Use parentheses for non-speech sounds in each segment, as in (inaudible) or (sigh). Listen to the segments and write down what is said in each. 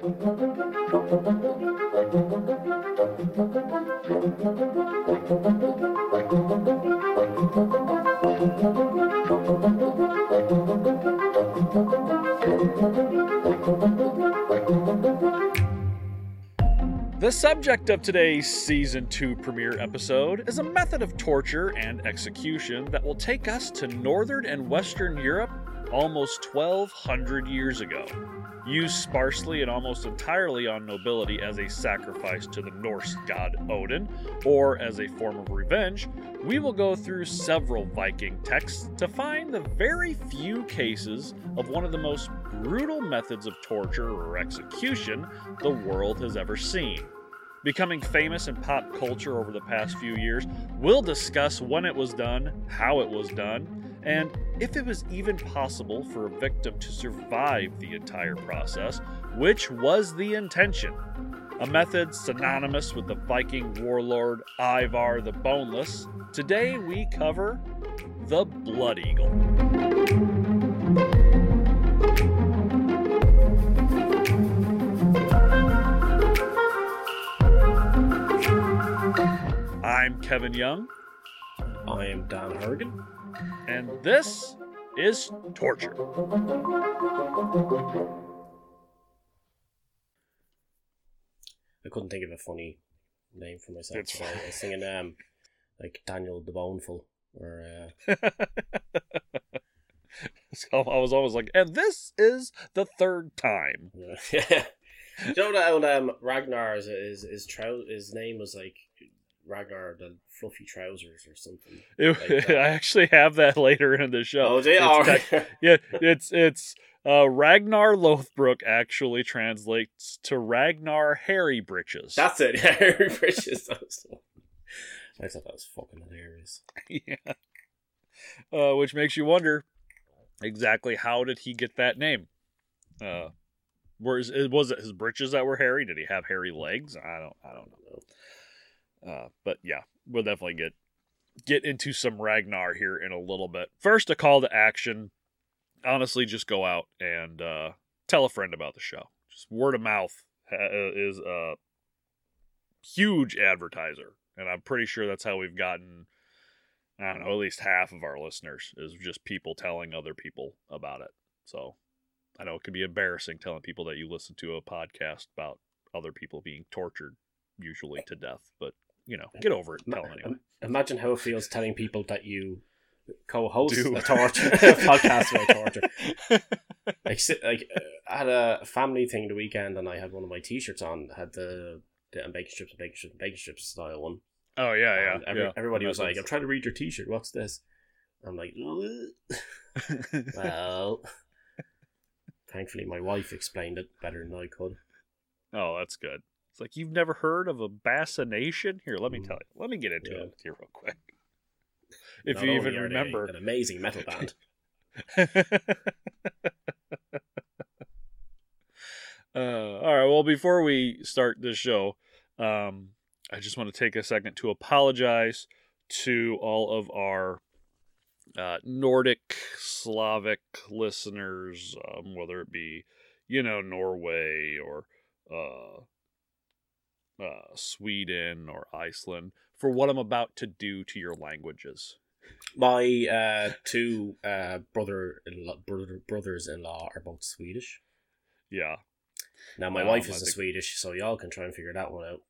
The subject of today's season 2 premiere episode is a method of torture and execution that will take us to northern and western Europe almost 1200 years ago. Used sparsely and almost entirely on nobility as a sacrifice to the Norse god Odin, or as a form of revenge, we will go through several Viking texts to find the very few cases of one of the most brutal methods of torture or execution the world has ever seen. Becoming famous in pop culture over the past few years, we'll discuss when it was done, how it was done, and if it was even possible for a victim to survive the entire process, which was the intention. A method synonymous with the Viking warlord Ivar the Boneless, today we cover the Blood Eagle. I'm Kevin Young, I am Dan Horgan. And this is Torture. I couldn't think of a funny name for myself. It's today. I was thinking um, like Daniel the Boneful or uh, (laughs) so I was always like, and this is the third time. (laughs) yeah. (laughs) you know that old, um, Ragnar is his his trou- his name was like Ragnar the fluffy trousers or something. It- Like. (laughs) I actually have that (laughs) later in the show. Oh, they It's are. (laughs) yeah, it's it's uh, Ragnar Lothbrok actually translates to Ragnar Hairy Britches. That's it. Harry Bridges. That was the. I thought that was fucking hilarious. yeah. Uh, which makes you wonder exactly how did he get that name? Uh, where's was it his britches that were hairy? Did he have hairy legs? I don't I don't know. Uh, but yeah, we'll definitely get get into some Ragnar here in a little bit. First, a call to action. Honestly, just go out and uh, tell a friend about the show. Just word of mouth is a huge advertiser, and I'm pretty sure that's how we've gotten. I don't know, at least half of our listeners is just people telling other people about it. So I know it can be embarrassing telling people that you listen to a podcast about other people being tortured, usually to death. But you know, get over it. Tell anyway. Imagine how it feels telling people that you co-host Do. a torture (laughs) a podcast about torture. (laughs) Like, like I had a family thing the weekend, and I had one of my T-shirts on. Had the the um, and bacon strips, and bacon strips, and bacon strips style one. Oh yeah, yeah. And every, yeah. Everybody was like, "I'm trying to read your T-shirt. What's this?" I'm like, (laughs) "Well." Thankfully, my wife explained it better than I could. oh, that's good. It's like you've never heard of a bassination? Here, let me Mm. tell you. Let me get into Yeah. it here real quick. (laughs) If Not you even remember. an amazing metal band. (laughs) uh, all right. Well, before we start this show, um, I just want to take a second to apologize to all of our uh, Nordic, Slavic listeners, um, whether it be, you know, Norway or uh, uh, Sweden or Iceland, for what I'm about to do to your languages. My uh, two uh, brother brother brothers in law are both Swedish. Yeah. Now my Um, wife isn't think- Swedish, so y'all can try and figure that one out.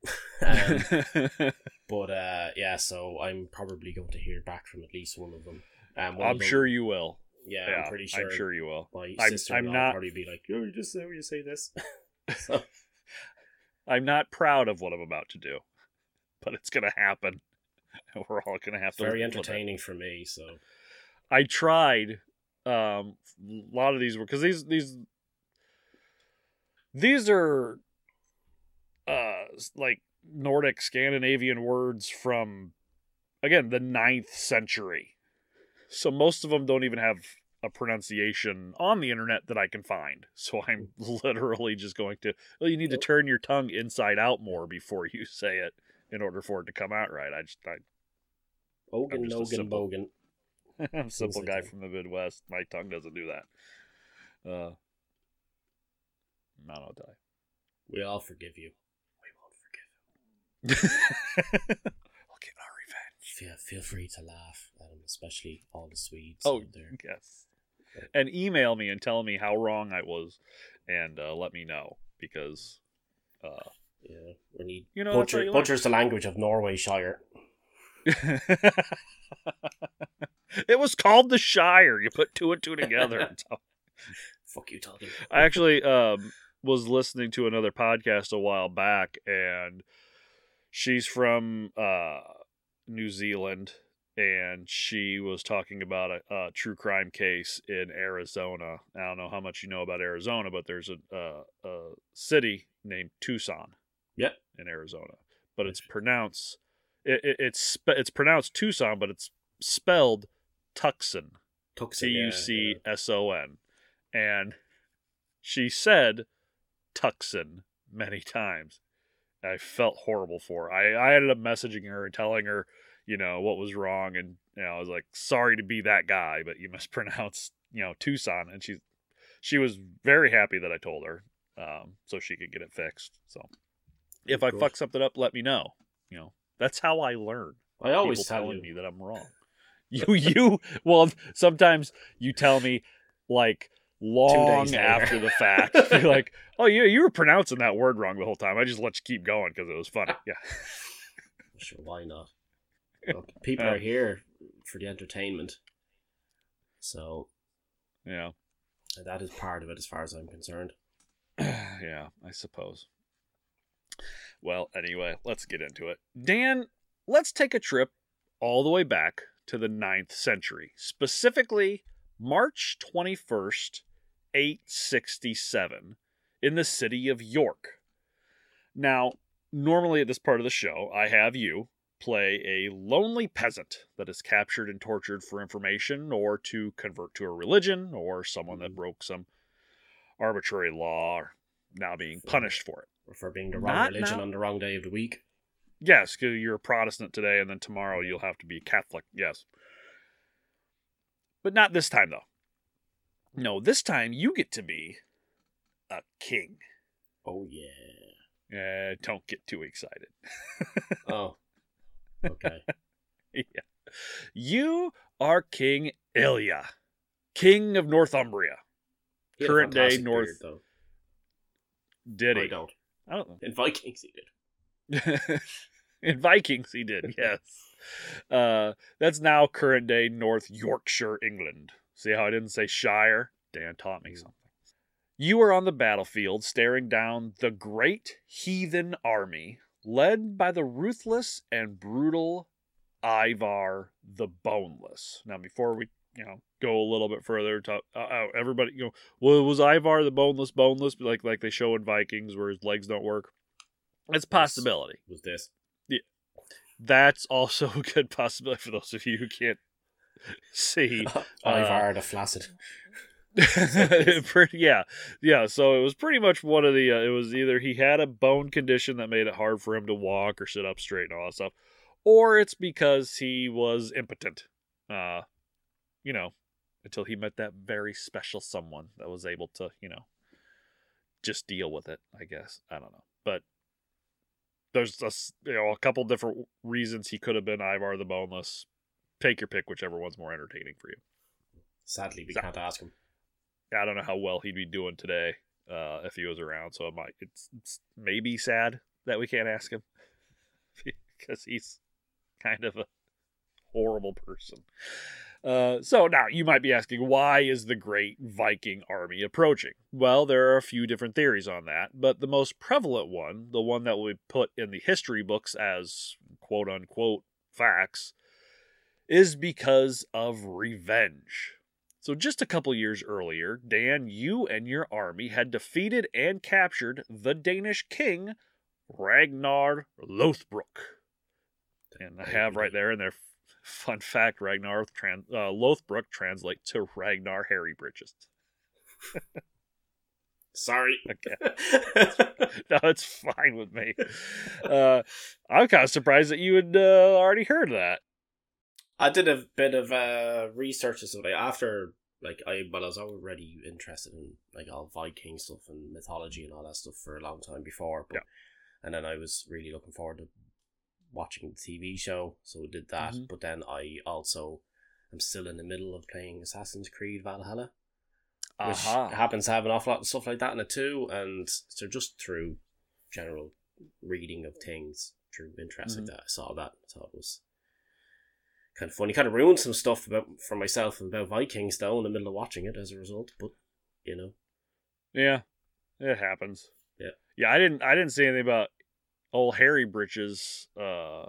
(laughs) um, (laughs) but uh, yeah, so I'm probably going to hear back from at least one of them. Um, I'm them- sure you will. Yeah, Yeah, I'm pretty sure. I'm sure you will. My I'm- sister I'm will not- probably be like, "Oh, you just say you say this." (laughs) so, I'm not proud of what I'm about to do, but it's gonna happen. And (laughs) we're all gonna have it's to. very live with it. entertaining for me. So I tried. Um, a lot of these were because these these these are uh like Nordic Scandinavian words from again the ninth century. So most of them don't even have a pronunciation on the internet that I can find. (laughs) So I'm literally just going to well you need to turn your tongue inside out more before you (laughs) say it in order for it to come out right. I just I Ogan, Nogan, simple- Bogan. (laughs) I'm a simple guy from the Midwest. My tongue doesn't do that. Uh, die. We all forgive you. We won't forgive him. we'll get our revenge. Feel, feel free to laugh at him, especially all the Swedes Oh, yes. And email me and tell me how wrong I was, and uh, let me know because, uh, Yeah, we need you know, butcher, you learn. butchers the language of Norway Shire. (laughs) it was called the Shire. You put two and two together. (laughs) Fuck you, Todd. I actually um, was listening to another podcast a while back, and she's from uh, New Zealand, and she was talking about a, a true crime case in Arizona. I don't know how much you know about Arizona, but there's a, a, a city named Tucson. Yep. in Arizona, but it's pronounced it, it, it's it's pronounced Tucson, but it's spelled Tucson. Tucson, T U C S O N. And she said Tucson many (laughs) times. I felt horrible for her. I, I ended up messaging her and telling her, you know, what was wrong. And, you know, I was like, sorry to be that guy, but you mispronounced, (laughs) you know, Tucson. And she, she was very happy that I told her um, so she could get it fixed. So if I fuck something up, let me know. You know, that's how I learn. I always people tell telling you. me that I'm wrong. (laughs) You you well sometimes you tell me like long after the fact. (laughs) You're like, oh yeah, you were pronouncing that word wrong the whole time. I just let you keep going because it was funny. Yeah. Sure, why not? People are here for the entertainment, so Yeah. that is part of it, as far as I'm concerned. (clears throat) yeah, I suppose. Well, anyway, let's get into it. Dan, let's take a trip all the way back to the 9th century, specifically March 21st, 867, in the city of York. Now, normally at this part of the show, I have you play a lonely peasant that is captured and tortured for information or to convert to a religion or someone that broke some arbitrary law or now being punished for it. Or for being the wrong Not religion now. on the wrong day of the week. Yes, because you're a Protestant today, and then tomorrow you'll have to be a Catholic. Yes. But not this time, though. No, this time you get to be a king. Oh yeah. Uh, don't get too excited. (laughs) Oh. Okay. (laughs) yeah. You are King Ilya, King of Northumbria. He Current day North- though. Did I don't. I don't know. In Vikings, he did. (laughs) In Vikings, he did, (laughs) yes. Uh, that's now current day North Yorkshire, England. See how I didn't say Shire? Dan taught me something. You are on the battlefield staring down the great heathen army led by the ruthless and brutal Ivar the Boneless. Now, before we you know go a little bit further, talk, uh, uh, everybody you know, well, was Ivar the Boneless boneless like like they show in Vikings where his legs don't work? It's a possibility. Was this? Yeah, That's also a good possibility for those of you who can't (laughs) see. (laughs) Ivar the Flaccid. (laughs) pretty, yeah, yeah. So it was pretty much one of the. Uh, it was either he had a bone condition that made it hard for him to walk or sit up straight and all that stuff, or it's because he was impotent. Uh, you know, until he met that very special someone that was able to, you know, just deal with it. I guess I don't know, but there's a you know a couple different reasons he could have been Ivar the Boneless. Take your pick, whichever one's more entertaining for you. Sadly, we can't ask him. I don't know how well he'd be doing today uh, if he was around. So it might it's, it's maybe sad that we can't ask him (laughs) because he's kind of a horrible person. Uh, so now you might be asking, why is the great Viking army approaching? Well, there are a few different theories on that, but the most prevalent one, the one that will be put in the history books as quote unquote facts, is because of revenge. So, just a couple years earlier, Dan, you and your army had defeated and captured the Danish king, Ragnar Lothbrok. And I have right there in there, (laughs) fun fact Ragnar trans, uh, Lothbrok translates to Ragnar Hairy Bridges. Sorry. (laughs) Okay. (laughs) no, it's fine with me. Uh, I'm kind of surprised that you had uh, already heard that. I did a bit of uh, research this way after like I, but I was already interested in like all Viking stuff and mythology and all that stuff for a long time before. But, Yeah. And then I was really looking forward to watching the TV show, so I did that. Mhm. But then I also am still in the middle of playing Assassin's Creed Valhalla, which Aha. happens to have an awful lot of stuff like that in it too. And so just through general reading of things, through interest Mhm. like that, I saw that. I thought it was kind of funny. Kind of ruined some stuff about for myself about Vikings though in the middle of watching it as a result. But you know, Yeah, it happens. Yeah. yeah. I didn't. I didn't see anything about old Harry Britches uh,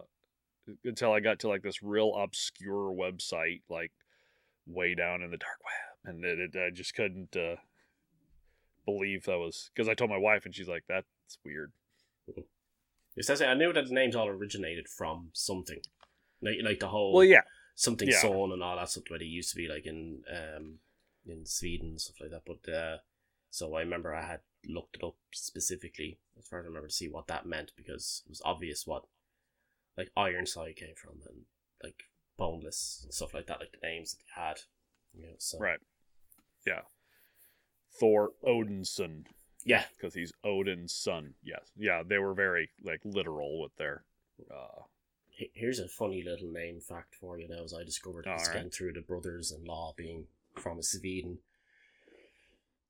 until I got to like this real obscure website, like way down in the dark web, and it, it I just couldn't uh, believe that was because I told my wife, and she's like, "That's weird." it says I knew that the names all originated from something, like like the whole Well, yeah, something yeah. son and all that stuff. Where it used to be like in um in Sweden and stuff like that. But uh, so I remember I had looked it up specifically as far as I remember to see what that meant because it was obvious what like Ironside came from and like boneless and stuff like that, like the names that they had. You know, so right. Yeah, Thor Odinson yeah, because he's Odin's son. Yes, yeah, they were very like literal with their. Uh, Here's a funny little name fact for you now, as I discovered All right. through the brothers-in-law being from Sweden.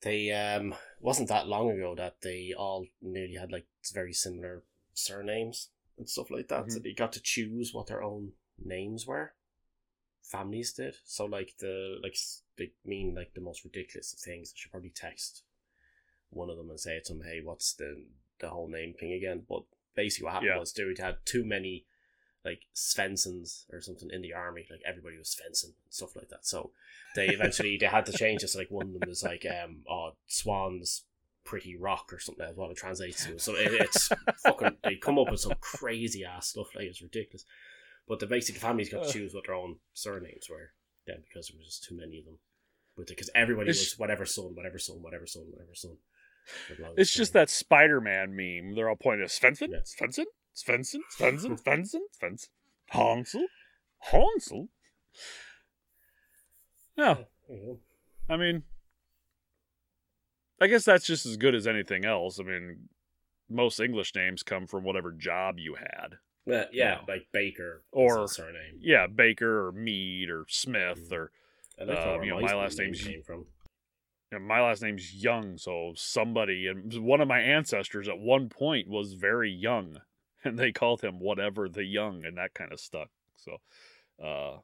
They um wasn't that long ago that they all nearly had like very similar surnames and stuff like that. So Mhm. they got to choose what their own names were. Families did. So like the like they mean like the most ridiculous of things. I should probably text one of them and say to them, "Hey, what's the the whole name thing again?" But basically, what happened Yeah. was they had too many like Svenssons or something in the army. Like everybody was Svensson and stuff like that. So they eventually they had to change this. Like one of them was like um oh Swans pretty rock or something. That's what it translates to. So it, it's fucking they come up with some crazy ass stuff. Like it's ridiculous. But the basic families got to choose what their own surnames were. Then because there was just too many of them. But because everybody was whatever son, whatever son, whatever son, whatever son. for the longest It's just time. that Spider Man meme. They're all pointing at Svensson, Yeah. Svensson, Svensson, Svensson, Svensson, Svensson, Hansel, Hansel. You go. I mean, I guess that's just as good as anything else. I mean, most English names come from whatever job you had. Yeah, yeah, No. like Baker Or- surname. Yeah, Baker or Mead or Smith Mhm. or uh, you know, my last name name's- came from. you know, my last name's Young, so somebody and one of my ancestors at one point was very young, (laughs) and they called him whatever the young, and that kind of stuck. So, uh,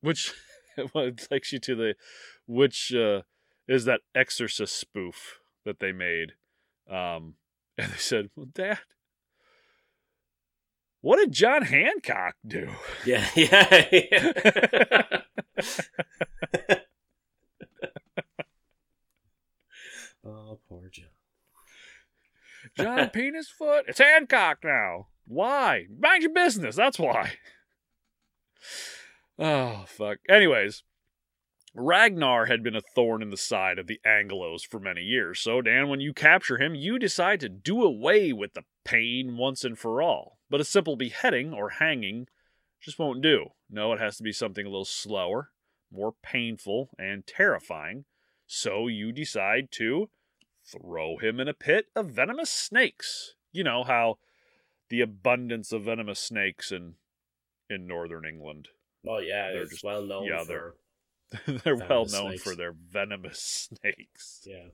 which (laughs) well, it takes you to the which uh, is that Exorcist spoof that they made, um, (laughs) and they said, "Well, Dad." What did John Hancock do? Yeah, yeah. yeah. oh, poor John. John (laughs) Penis Foot. It's Hancock now. Why? Mind your business. That's why. (laughs) Oh, fuck. Anyways, Ragnar had been a thorn in the side of the Anglos for many years. So, Dan, when you capture him, you decide to do away with the pain once and for all. But a simple beheading or hanging just won't do. No, it has to be something a little slower, more painful, and terrifying. So you decide to throw him in a pit of venomous snakes. You know how the abundance of venomous snakes in in northern England. Oh, yeah, They're just- well known yeah, for. they're (laughs) Venomous well known snakes. for their venomous (laughs) snakes, Yeah.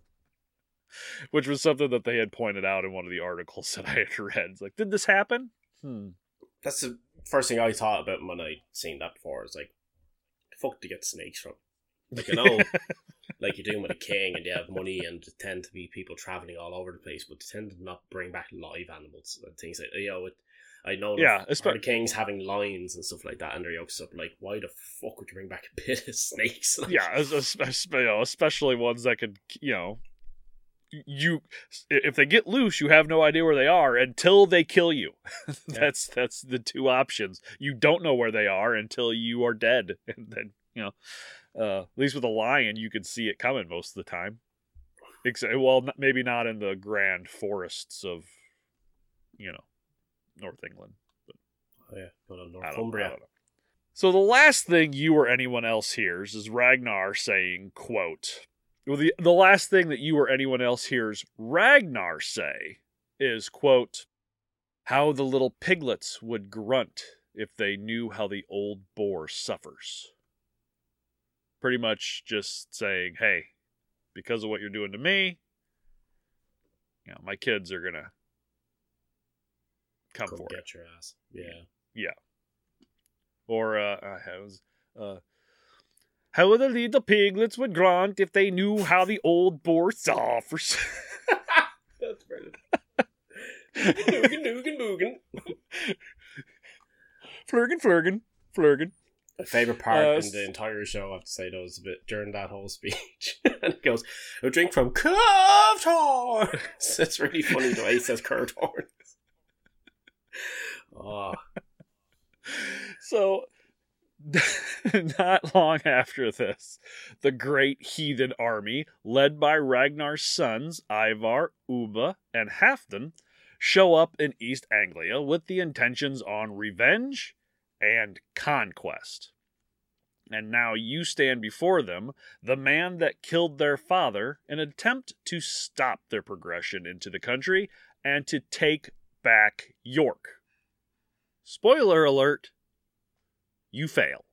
which was something that they had pointed out in one of the articles (laughs) that I had read. It's like, did this happen? Hmm. That's the first thing I thought about when I seen that before. Is like, fuck to get snakes from? Like, you know, (laughs) like you're doing with a king and you have money and tend to be people traveling all over the place, but they tend to not bring back live animals and things like you know. It, I know Yeah, yeah, espe- the kings having lions and stuff like that and their yokes up. Like, why the fuck would you bring back a pit of (laughs) snakes? Like, yeah, es- es- es- you know, especially ones that could, you know, you if they get loose, you have no idea where they are until they kill you. (laughs) that's that's the two options. You don't know where they are until you are dead, and then you know, uh, at least with a lion, you can see it coming most of the time. Except, well, n- maybe not in the grand forests of, you know, North England. Oh, yeah, go to I don't, I Northumbria. So the last thing you or anyone else hears is Ragnar saying, quote, well, the, the last thing that you or anyone else hears Ragnar say is, quote, how the little piglets would grunt if they knew how the old boar suffers. Pretty much just saying, hey, because of what you're doing to me, you know, my kids are gonna come Come for it. get your ass. Yeah. Yeah. Or uh, uh how's uh how the little piglets would grunt if they knew how the old boar suffers. (laughs) That's brilliant. Noogan, noogan, noogan. flurgan, flurgan, flurgan. My favorite part Uh, in the entire show, I have to say, though, is a bit during that whole (laughs) speech. (laughs) and he goes, "A drink from curved horns." (laughs) It's really funny the way he says curved horns. Oh, So, not long after this, the great heathen army, led by Ragnar's sons Ivar, Ubba, and Halfdan, show up in East Anglia with the intentions on revenge and conquest. And now you stand before them, the man that killed their father, in an attempt to stop their progression into the country and to take back York. Spoiler alert, you fail.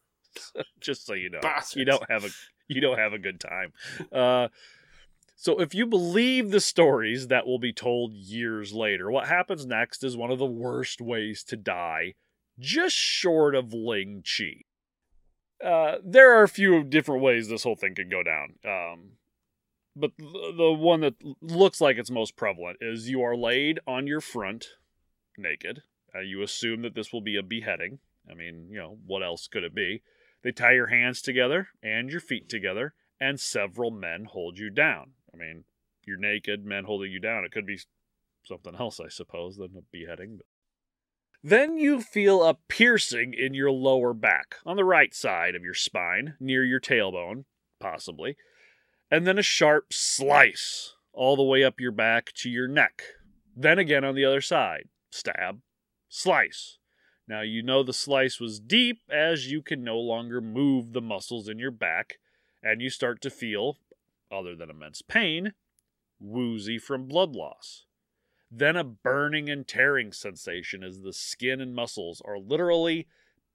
(laughs) Just so you know. You don't have a you don't have a good time. Uh so if you believe the stories that will be told years later, what happens next is one of the worst ways to die, just short of Ling Chi. Uh, there are a few different ways this whole thing can go down. Um, but the, one that looks like it's most prevalent is you are laid on your front naked. Uh, you assume that this will be a beheading. I mean, you know, what else could it be? They tie your hands together and your feet together, and several men hold you down. I mean, you're naked, men holding you down. It could be something else, I suppose, than a beheading. Then you feel a piercing in your lower back, on the right side of your spine, near your tailbone, possibly, and then a sharp slice all the way up your back to your neck. Then again on the other side, stab, slice. Now you know the slice was deep as you can no longer move the muscles in your back, and you start to feel, other than immense pain, woozy from blood loss. Then a burning and tearing sensation as the skin and muscles are literally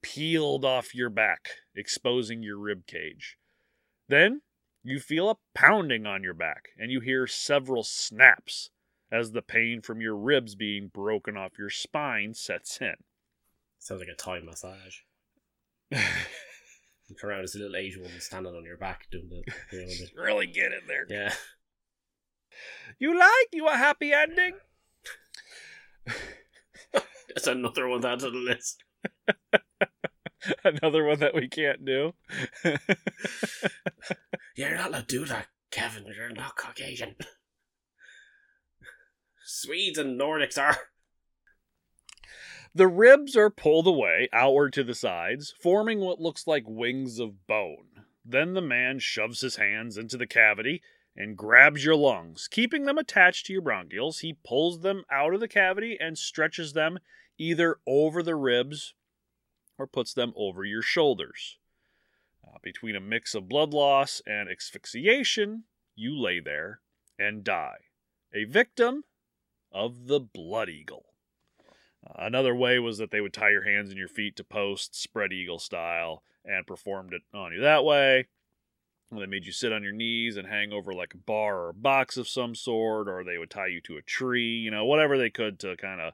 peeled off your back, exposing your rib cage. Then you feel a pounding on your back, and you hear several snaps as the pain from your ribs being broken off your spine sets in. sounds like a Thai massage. (laughs) Turn around as a little Asian woman standing on your back doing the, you know, the (laughs) really get in there. yeah. You like you a happy ending? (laughs) That's another one add to the list. (laughs) Another one that we can't do. (laughs) You're not allowed to do that, Kevin. You're not Caucasian. Swedes and Nordics are. The ribs are pulled away outward to the sides, forming what looks like wings of bone. Then the man shoves his hands into the cavity and grabs your lungs. Keeping them attached to your bronchioles, he pulls them out of the cavity and stretches them either over the ribs or puts them over your shoulders. Uh, between a mix of blood loss and asphyxiation, you lay there and die. A victim of the Blood Eagle. Uh, another way was that they would tie your hands and your feet to posts, spread eagle style, and performed it on you that way. They made you sit on your knees and hang over like a bar or a box of some sort, or they would tie you to a tree, you know, whatever they could to kind of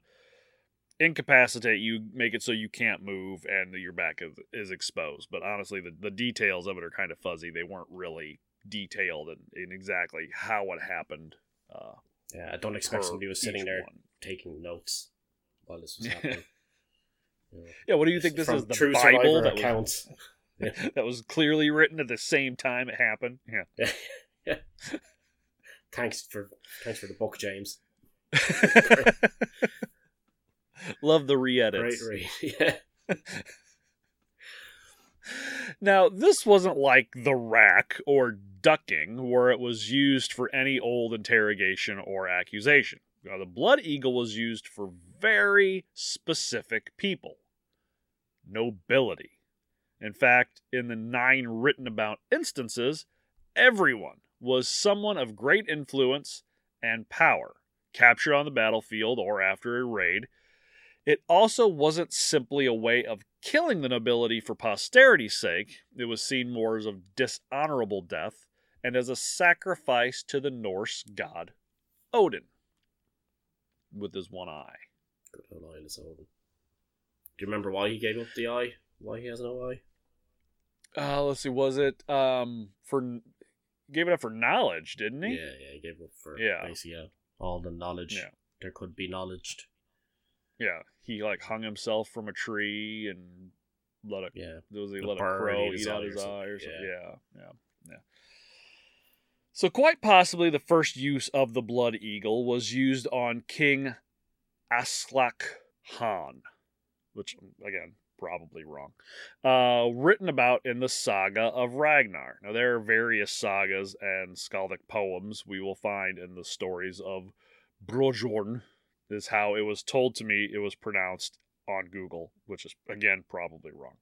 incapacitate you, make it so you can't move and your back is, is exposed. But honestly, the, the details of it are kind of fuzzy. They weren't really detailed in, in exactly how it happened. Uh, Yeah, I don't expect somebody was sitting there one. taking notes while this was (laughs) happening. Yeah. Yeah, what do you think this From is? The True Bible Survivor that was, (laughs) that was clearly written at the same time it happened. Yeah. (laughs) Thanks for thanks for the book, James. (laughs) Love the Great re-edits. read. Yeah. Now, this wasn't like the rack or ducking, where it was used for any old interrogation or accusation. Now, the Blood Eagle was used for very specific people. nobility. In fact, in the nine written about instances, everyone was someone of great influence and power, captured on the battlefield or after a raid. It also wasn't simply a way of killing the nobility for posterity's sake, it was seen more as a dishonorable death and as a sacrifice to the Norse god Odin with his one eye. Good old Odin. Do you remember why he gave up the eye? Why he has no eye? Uh, let's see, was it um for gave it up for knowledge, didn't he? Yeah, yeah, he gave up for Yeah. yeah, all the knowledge Yeah. there could be knowledged. Yeah, he like hung himself from a tree and let a Yeah. was he let a crow eat out his eye or something. yeah. Yeah, yeah, yeah. So quite possibly the first use of the blood eagle was used on King Aslak Han, which again probably wrong. Uh, written about in the saga of Ragnar. Now there are various sagas and skaldic poems we will find in the stories of Brojorn is how it was told to me it was pronounced on Google, which is again probably wrong.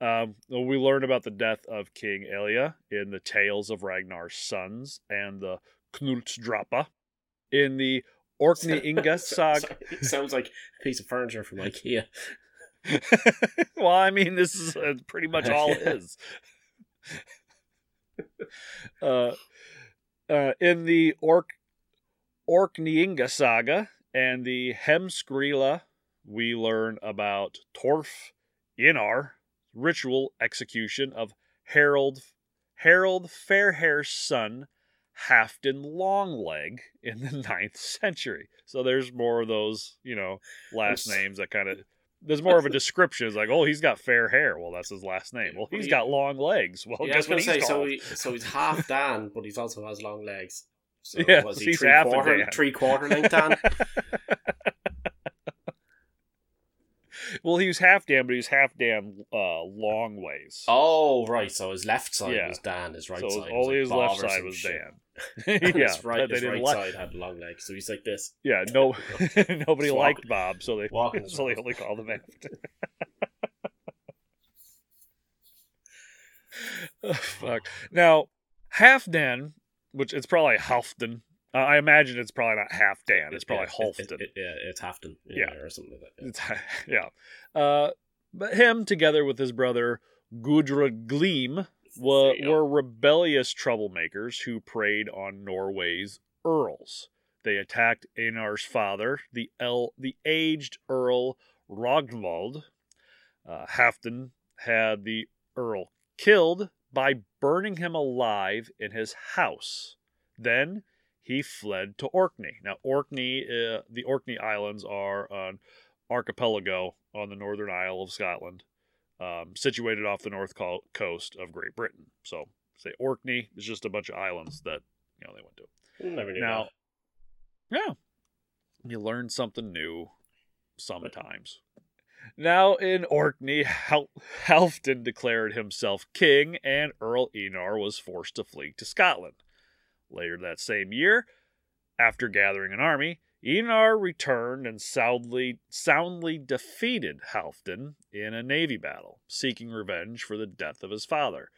Um, we learn about the death of King Elia in the Tales of Ragnar's Sons and the Knulsdrapa. In the Orkney (laughs) Inga saga. (laughs) Sounds like a piece of furniture from IKEA. (laughs) well, I mean, this is uh, pretty much all it is. (laughs) uh, uh, in the Ork Orkneyinga saga and the Hemskrila, we learn about Torf Inar ritual execution of Harold Harold Fairhair's son, Halfdan Longleg, in the (laughs) ninth century. So there's more of those, you know, last names that kind of. There's more of a description. It's like, oh, he's got fair hair. Well, that's his last name. Well, he's He- got long legs. Well, yeah, guess what he's say so. called? He, so he's half Dan, but he's also has long legs. So (laughs) Yeah, was he he's three half quarter three quarter length Dan? (laughs) well, he was half Dan, but he was half Dan uh, long ways. oh right, so his left side Yeah. was Dan, his right so side. was only like his left side was shit. Dan. (laughs) (laughs) Yeah, his right, his right like. side had long legs, so he's like this. Yeah, no, (laughs) nobody liked Bob, so they so they only called him after. Oh, fuck. Now, half Dan, which it's probably Halfdan. Uh, I imagine it's probably not half Dan. It's probably yeah, it- Halfdan. it- it- yeah, it's Halfdan. Yeah. or something like that. yeah. Yeah. Uh, but him, together with his brother Gudrun Gleam, wa- There you go. were rebellious troublemakers who preyed on Norway's earls. They attacked Einar's father, the el- the aged Earl Ragnvald. Uh, Halfdan had the Earl killed by burning him alive in his house. Then he fled to Orkney. Now, Orkney, uh, the Orkney Islands are an archipelago on the northern Isle of Scotland, um, situated off the north co- coast of Great Britain. So, say Orkney is just a bunch of islands that you know they went to. Never knew Now, yeah, you learn something new sometimes. Now in Orkney, Hal- Halfdan declared himself king, and Earl Enar was forced to flee to Scotland. Later that same year, after gathering an army, Enar returned and soundly, soundly defeated Halfdan in a navy battle, seeking revenge for the death of his father.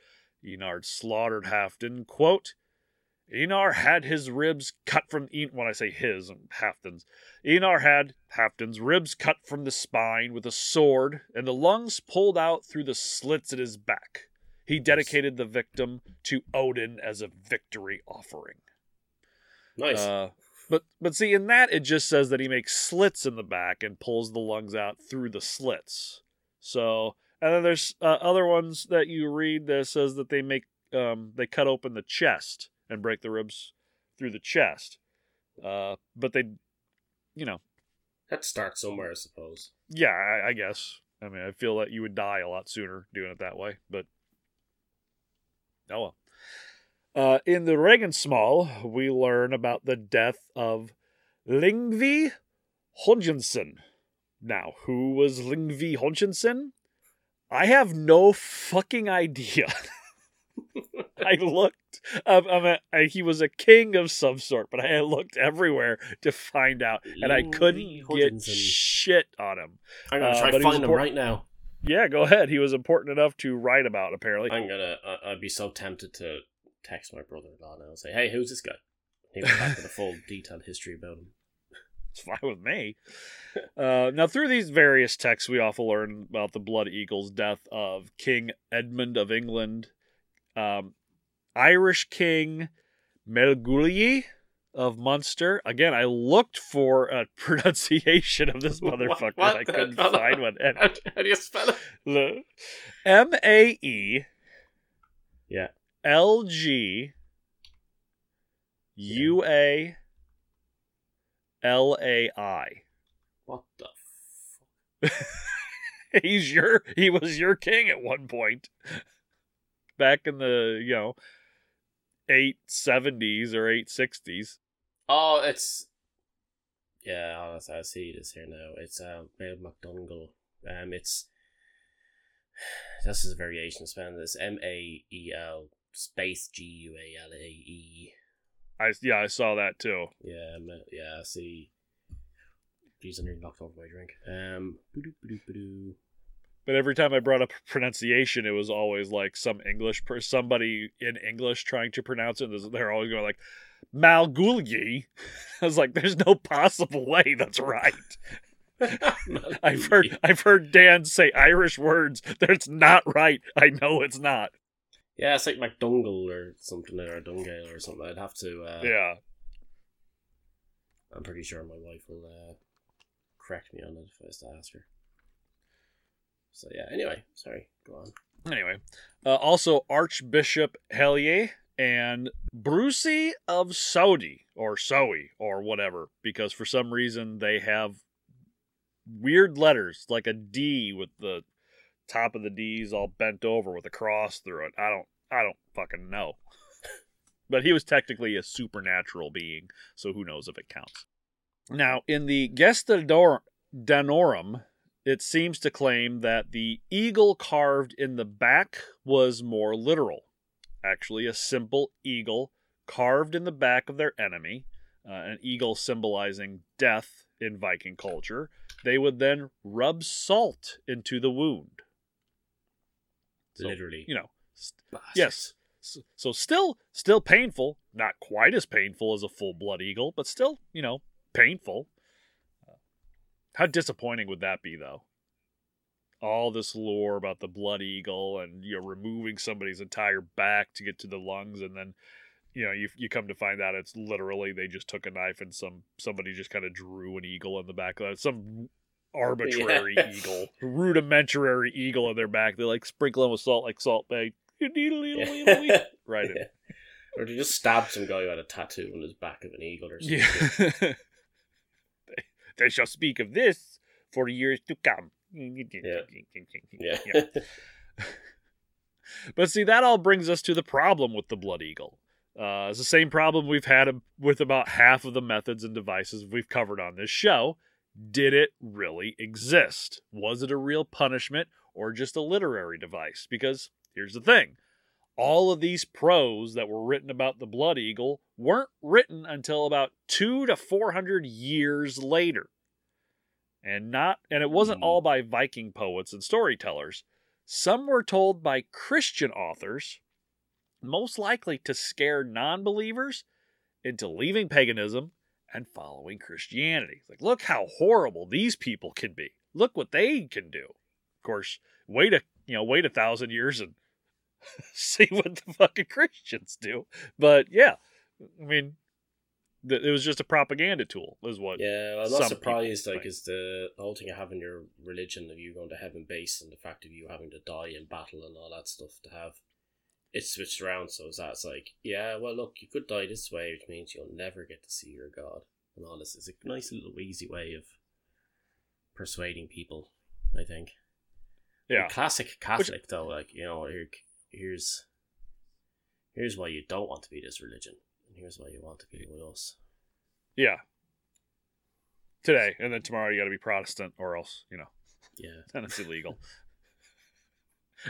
Enar slaughtered Halfdan, quote, Enar had his ribs cut from En- when I say his and Halfdan's. Enar had Halfdan's ribs cut from the spine with a sword, and the lungs pulled out through the slits at his back. He dedicated the victim to Odin as a victory offering. Nice. Uh, but but see, in that it just says that he makes slits in the back and pulls the lungs out through the slits. So and then there's uh, other ones that you read that says that they make um, they cut open the chest and break the ribs through the chest. Uh, but they, you know, Let's start somewhere, I suppose. yeah, I, I guess. I mean, I feel that you would die a lot sooner doing it that way, but oh well. Uh, in the Regensmall, we learn about the death of Lingvi Hodgensson. Now, who was Lingvi Hodgensson? I have no fucking idea. (laughs) I looked. Um, a, I, he was a king of some sort, but I looked everywhere to find out, and I couldn't get shit on him. I'm gonna Uh, try to find him right now. Yeah, go ahead. He was important enough to write about. Apparently, I'm gonna. I I'd be so tempted to text my brother-in-law now and say, "Hey, who's this guy?" He went back with a full (laughs) detailed history about him. it's fine with me. Uh, now, through these various texts, we often learn about the Blood Eagle's death of King Edmund of England, um, Irish King Melgulli of Munster. Again, I looked for a (laughs) pronunciation of this (laughs) What- motherfucker. what I couldn't find one. And How, how do you spell it? M A E Yeah. L G U A L A I. What the? F- (laughs) He's your he was your king at one point. Back in the, you know, 870s or 860s. oh, it's. Yeah, honestly, I see this here now. It's uh, Mail McDongle. Um, it's. (sighs) This is a variation of spelling this M A E L space G U A L A E. I yeah, I saw that too. Yeah, ma- yeah, I see. Jeez, I nearly knocked over my drink. Um. But every time I brought up pronunciation, it was always like some English per somebody in English trying to pronounce it. They're always going like Malgulgi. (laughs) I was like, there's no possible way that's right. (laughs) (laughs) I've heard I've heard Dan say Irish words. That's not right. I know it's not. Yeah, it's like McDungle or something, or Dungale or something. I'd have to. Uh, Yeah. I'm pretty sure my wife will uh, correct me on it if I was to ask her. So yeah. Anyway, sorry. Go on. Anyway, uh, also Archbishop Hellier and Brucey of Saudi or Sowie or whatever, because for some reason they have weird letters like a D with the top of the D's all bent over with a cross through it. I don't, I don't fucking know. (laughs) but he was technically a supernatural being, so who knows if it counts. Now, in the Gestadur Danorum, it seems to claim that the eagle carved in the back was more literal. Actually, a simple eagle carved in the back of their enemy, uh, an eagle symbolizing death in Viking culture. They would then rub salt into the wound. So, Literally. You know, st- yes. So, so still, still painful. Not quite as painful as a full blood eagle, but still, you know, painful. Uh, how disappointing would that be, though? All this lore about the blood eagle and you know removing somebody's entire back to get to the lungs, and then you know you you come to find out it's literally they just took a knife and some somebody just kind of drew an eagle in the back of it, some arbitrary (laughs) Yeah. eagle, rudimentary eagle on their back. They like sprinkle them with salt like salt bag, (laughs) Yeah. right in. Yeah. (laughs) Or to just stab some guy who had a tattoo on his back of an eagle or something. Yeah. they, they shall speak of this for years to come. Yeah. Yeah. But see, that all brings us to the problem with the Blood Eagle. Uh, it's the same problem we've had with about half of the methods and devices we've covered on this show. Did it really exist? Was it a real punishment or just a literary device? Because here's the thing all of these prose that were written about the Blood Eagle weren't written until about two to four hundred years later. And not and it wasn't Hmm. all by Viking poets and storytellers. Some were told by Christian authors, most likely to scare non believers into leaving paganism and following Christianity. It's like, look how horrible these people can be. Look what they can do. Of course, wait a you know, wait a thousand years and (laughs) see what the fucking Christians do. But yeah, I mean, th- it was just a propaganda tool, is what. Yeah, well, I'm not surprised. Like, think. is the, the whole thing of having your religion of you going to heaven based on the fact of you having to die in battle and all that stuff to have it switched around. So is that it's like, yeah, well, look, you could die this way, which means you'll never get to see your god. And all this is a nice little easy way of persuading people. I think. Yeah. The classic Catholic though, like you know, here, here's here's why you don't want to be this religion, and here's why you want to be with us. Yeah. Today. And then tomorrow you got to be Protestant or else, you know, Yeah. then it's illegal. (laughs)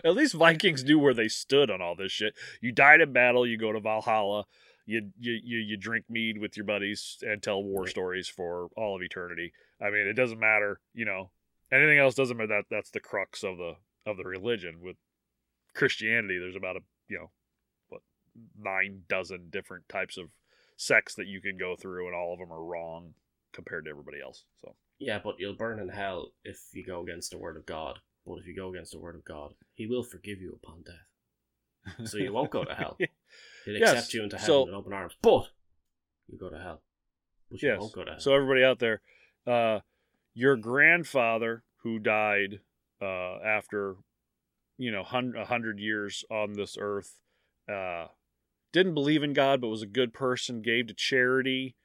At least Vikings knew where they stood on all this shit. You died in battle, you go to Valhalla, you you you, you drink mead with your buddies and tell war Yeah. stories for all of eternity. I mean, it doesn't matter, you know. Anything else doesn't matter. That that's the crux of the of the religion. With Christianity, there's about a you know what nine dozen different types of sects that you can go through, and all of them are wrong compared to everybody else. So Yeah, but you'll burn in hell if you go against the word of God. But if you go against the word of God, He will forgive you upon death. So you won't go to hell. (laughs) He'll Yes, accept you into heaven so- with open arms. But you go to hell. But yes. won't go to hell. So everybody out there, uh, your grandfather who died uh, after you know a hundred years on this earth uh, didn't believe in God, but was a good person, gave to charity,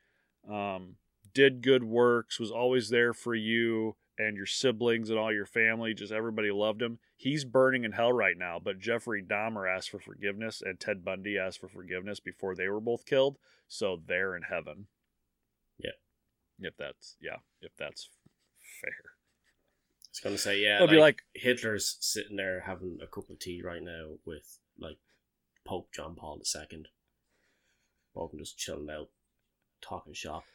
um, did good works, was always there for you and your siblings and all your family. Just everybody loved him. He's burning in hell right now, but Jeffrey Dahmer asked for forgiveness and Ted Bundy asked for forgiveness before they were both killed, so they're in heaven. Yeah. If that's yeah, if that's fair. I was going to say, yeah. It'll be like Hitler's sitting there having a cup of tea right now with like Pope John Paul II. Both just chilling out, talking shop.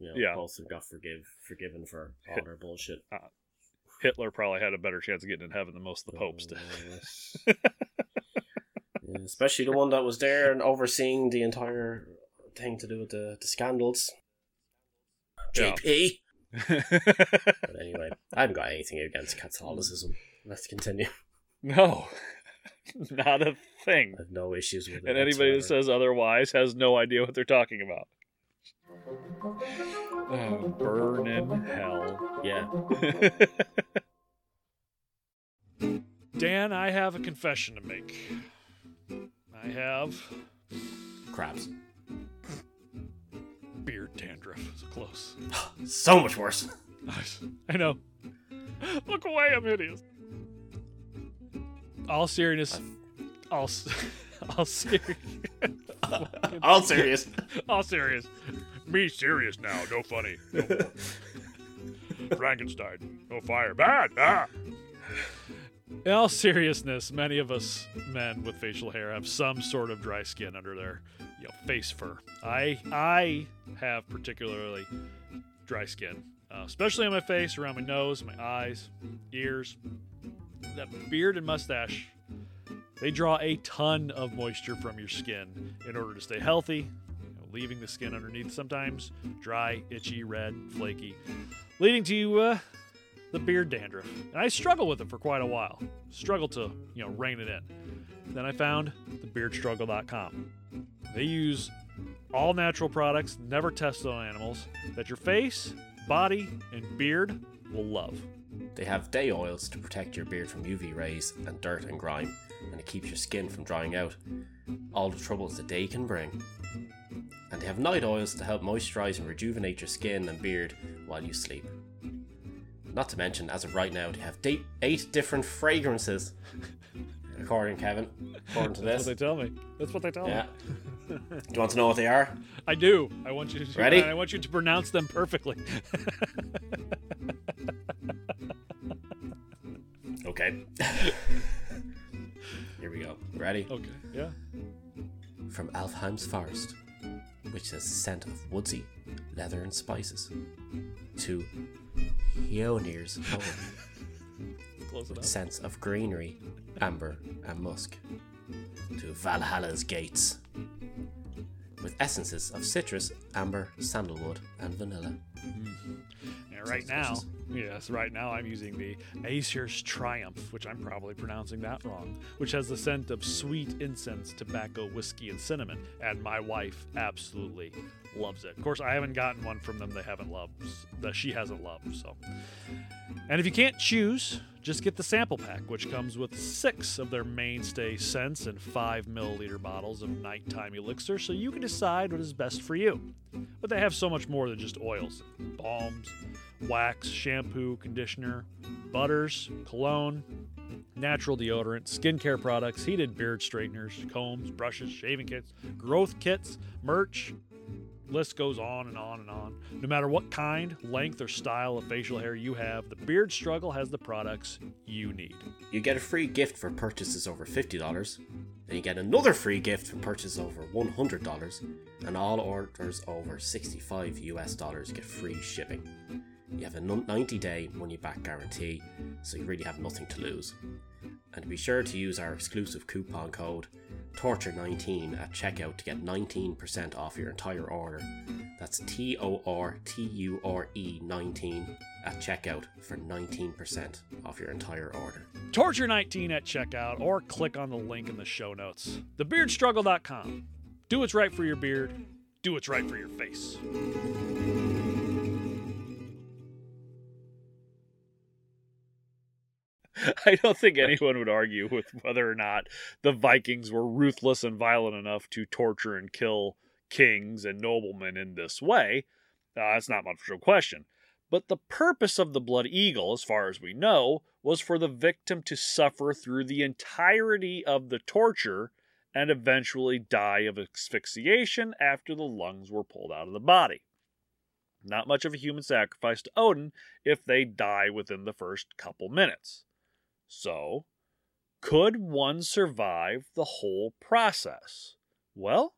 You know, Yeah. both of got forgive forgiven for all their bullshit. (laughs) Hitler probably had a better chance of getting in heaven than most of the popes did. Uh, (laughs) Yeah, especially the one that was there and overseeing the entire thing to do with the, the scandals. Yeah. JP. (laughs) But anyway, I haven't got anything against Catholicism. Let's continue. no, not a thing. I have no issues with it. And anybody that says otherwise has no idea what they're talking about. Oh, burn in hell. yeah, (laughs) Dan, I have a confession to make. I have crabs. beard dandruff. So close. (laughs) So much worse. Nice. I know. Look away, I'm hideous. All seriousness. All, s- (laughs) all serious. All serious. all serious. Me serious now. No funny. No Frankenstein. No fire. Bad. Ah. In all seriousness, many of us men with facial hair have some sort of dry skin under their you know, face fur. I I have particularly dry skin, uh, especially on my face, around my nose, my eyes, ears. That beard and mustache, they draw a ton of moisture from your skin in order to stay healthy, leaving the skin underneath sometimes dry, itchy, red, flaky, leading to uh, the beard dandruff. And I struggled with it for quite a while. Struggled to, you know, rein it in. Then I found thebeardstruggle.com. They use all natural products, never tested on animals, that your face, body, and beard will love. They have day oils to protect your beard from UV rays and dirt and grime, and it keeps your skin from drying out. All the troubles the day can bring. And they have night oils to help moisturize and rejuvenate your skin and beard while you sleep. Not to mention, as of right now, they have eight different fragrances. (laughs) According Kevin, according to That's this. what they tell me. That's what they tell Yeah. me. Do you want to know what they are? I do. I want you to Ready? I want you to pronounce them perfectly. (laughs) Okay. (laughs) Here we go. Ready? okay. Yeah. From Alfheim's Forest, which has the scent of woodsy, leather, and spices, to Hionir's (laughs) Home, Close with enough. scents of greenery, amber, and musk, to Valhalla's Gates, with essences of citrus, amber, sandalwood, and vanilla. Mm-hmm. Yeah, right now, yes, right now I'm using the Aesir's Triumph, which I'm probably pronouncing that wrong, which has the scent of sweet incense, tobacco, whiskey, and cinnamon. And my wife absolutely loves it. Of course, I haven't gotten one from them they haven't loved, that she hasn't loved. So, and if you can't choose, just get the sample pack, which comes with six of their mainstay scents and five milliliter bottles of nighttime elixir, so you can decide what is best for you. But they have so much more than just oils, balms, wax, shampoo, conditioner, butters, cologne, natural deodorant, skincare products, heated beard straighteners, combs, brushes, shaving kits, growth kits, merch. List goes on and on and on. No matter what kind, length, or style of facial hair you have, the Beard Struggle has the products you need. You get a free gift for purchases over $50, then you get another free gift for purchases over $100, and all orders over 65 US dollars get free shipping. You have a 90 day money back guarantee, so you really have nothing to lose. And be sure to use our exclusive coupon code TORTURE19 at checkout to get 19% off your entire order. That's T O R T U R E 19 at checkout for 19% off your entire order. Torture 19 at checkout or click on the link in the show notes. TheBeardStruggle.com. Do what's right for your beard, do what's right for your face. (laughs) I don't think anyone would argue with whether or not the Vikings were ruthless and violent enough to torture and kill kings and noblemen in this way. Uh, that's not much of a question. But the purpose of the Blood Eagle, as far as we know, was for the victim to suffer through the entirety of the torture and eventually die of asphyxiation after the lungs were pulled out of the body. Not much of a human sacrifice to Odin if they die within the first couple minutes. So, could one survive the whole process? Well,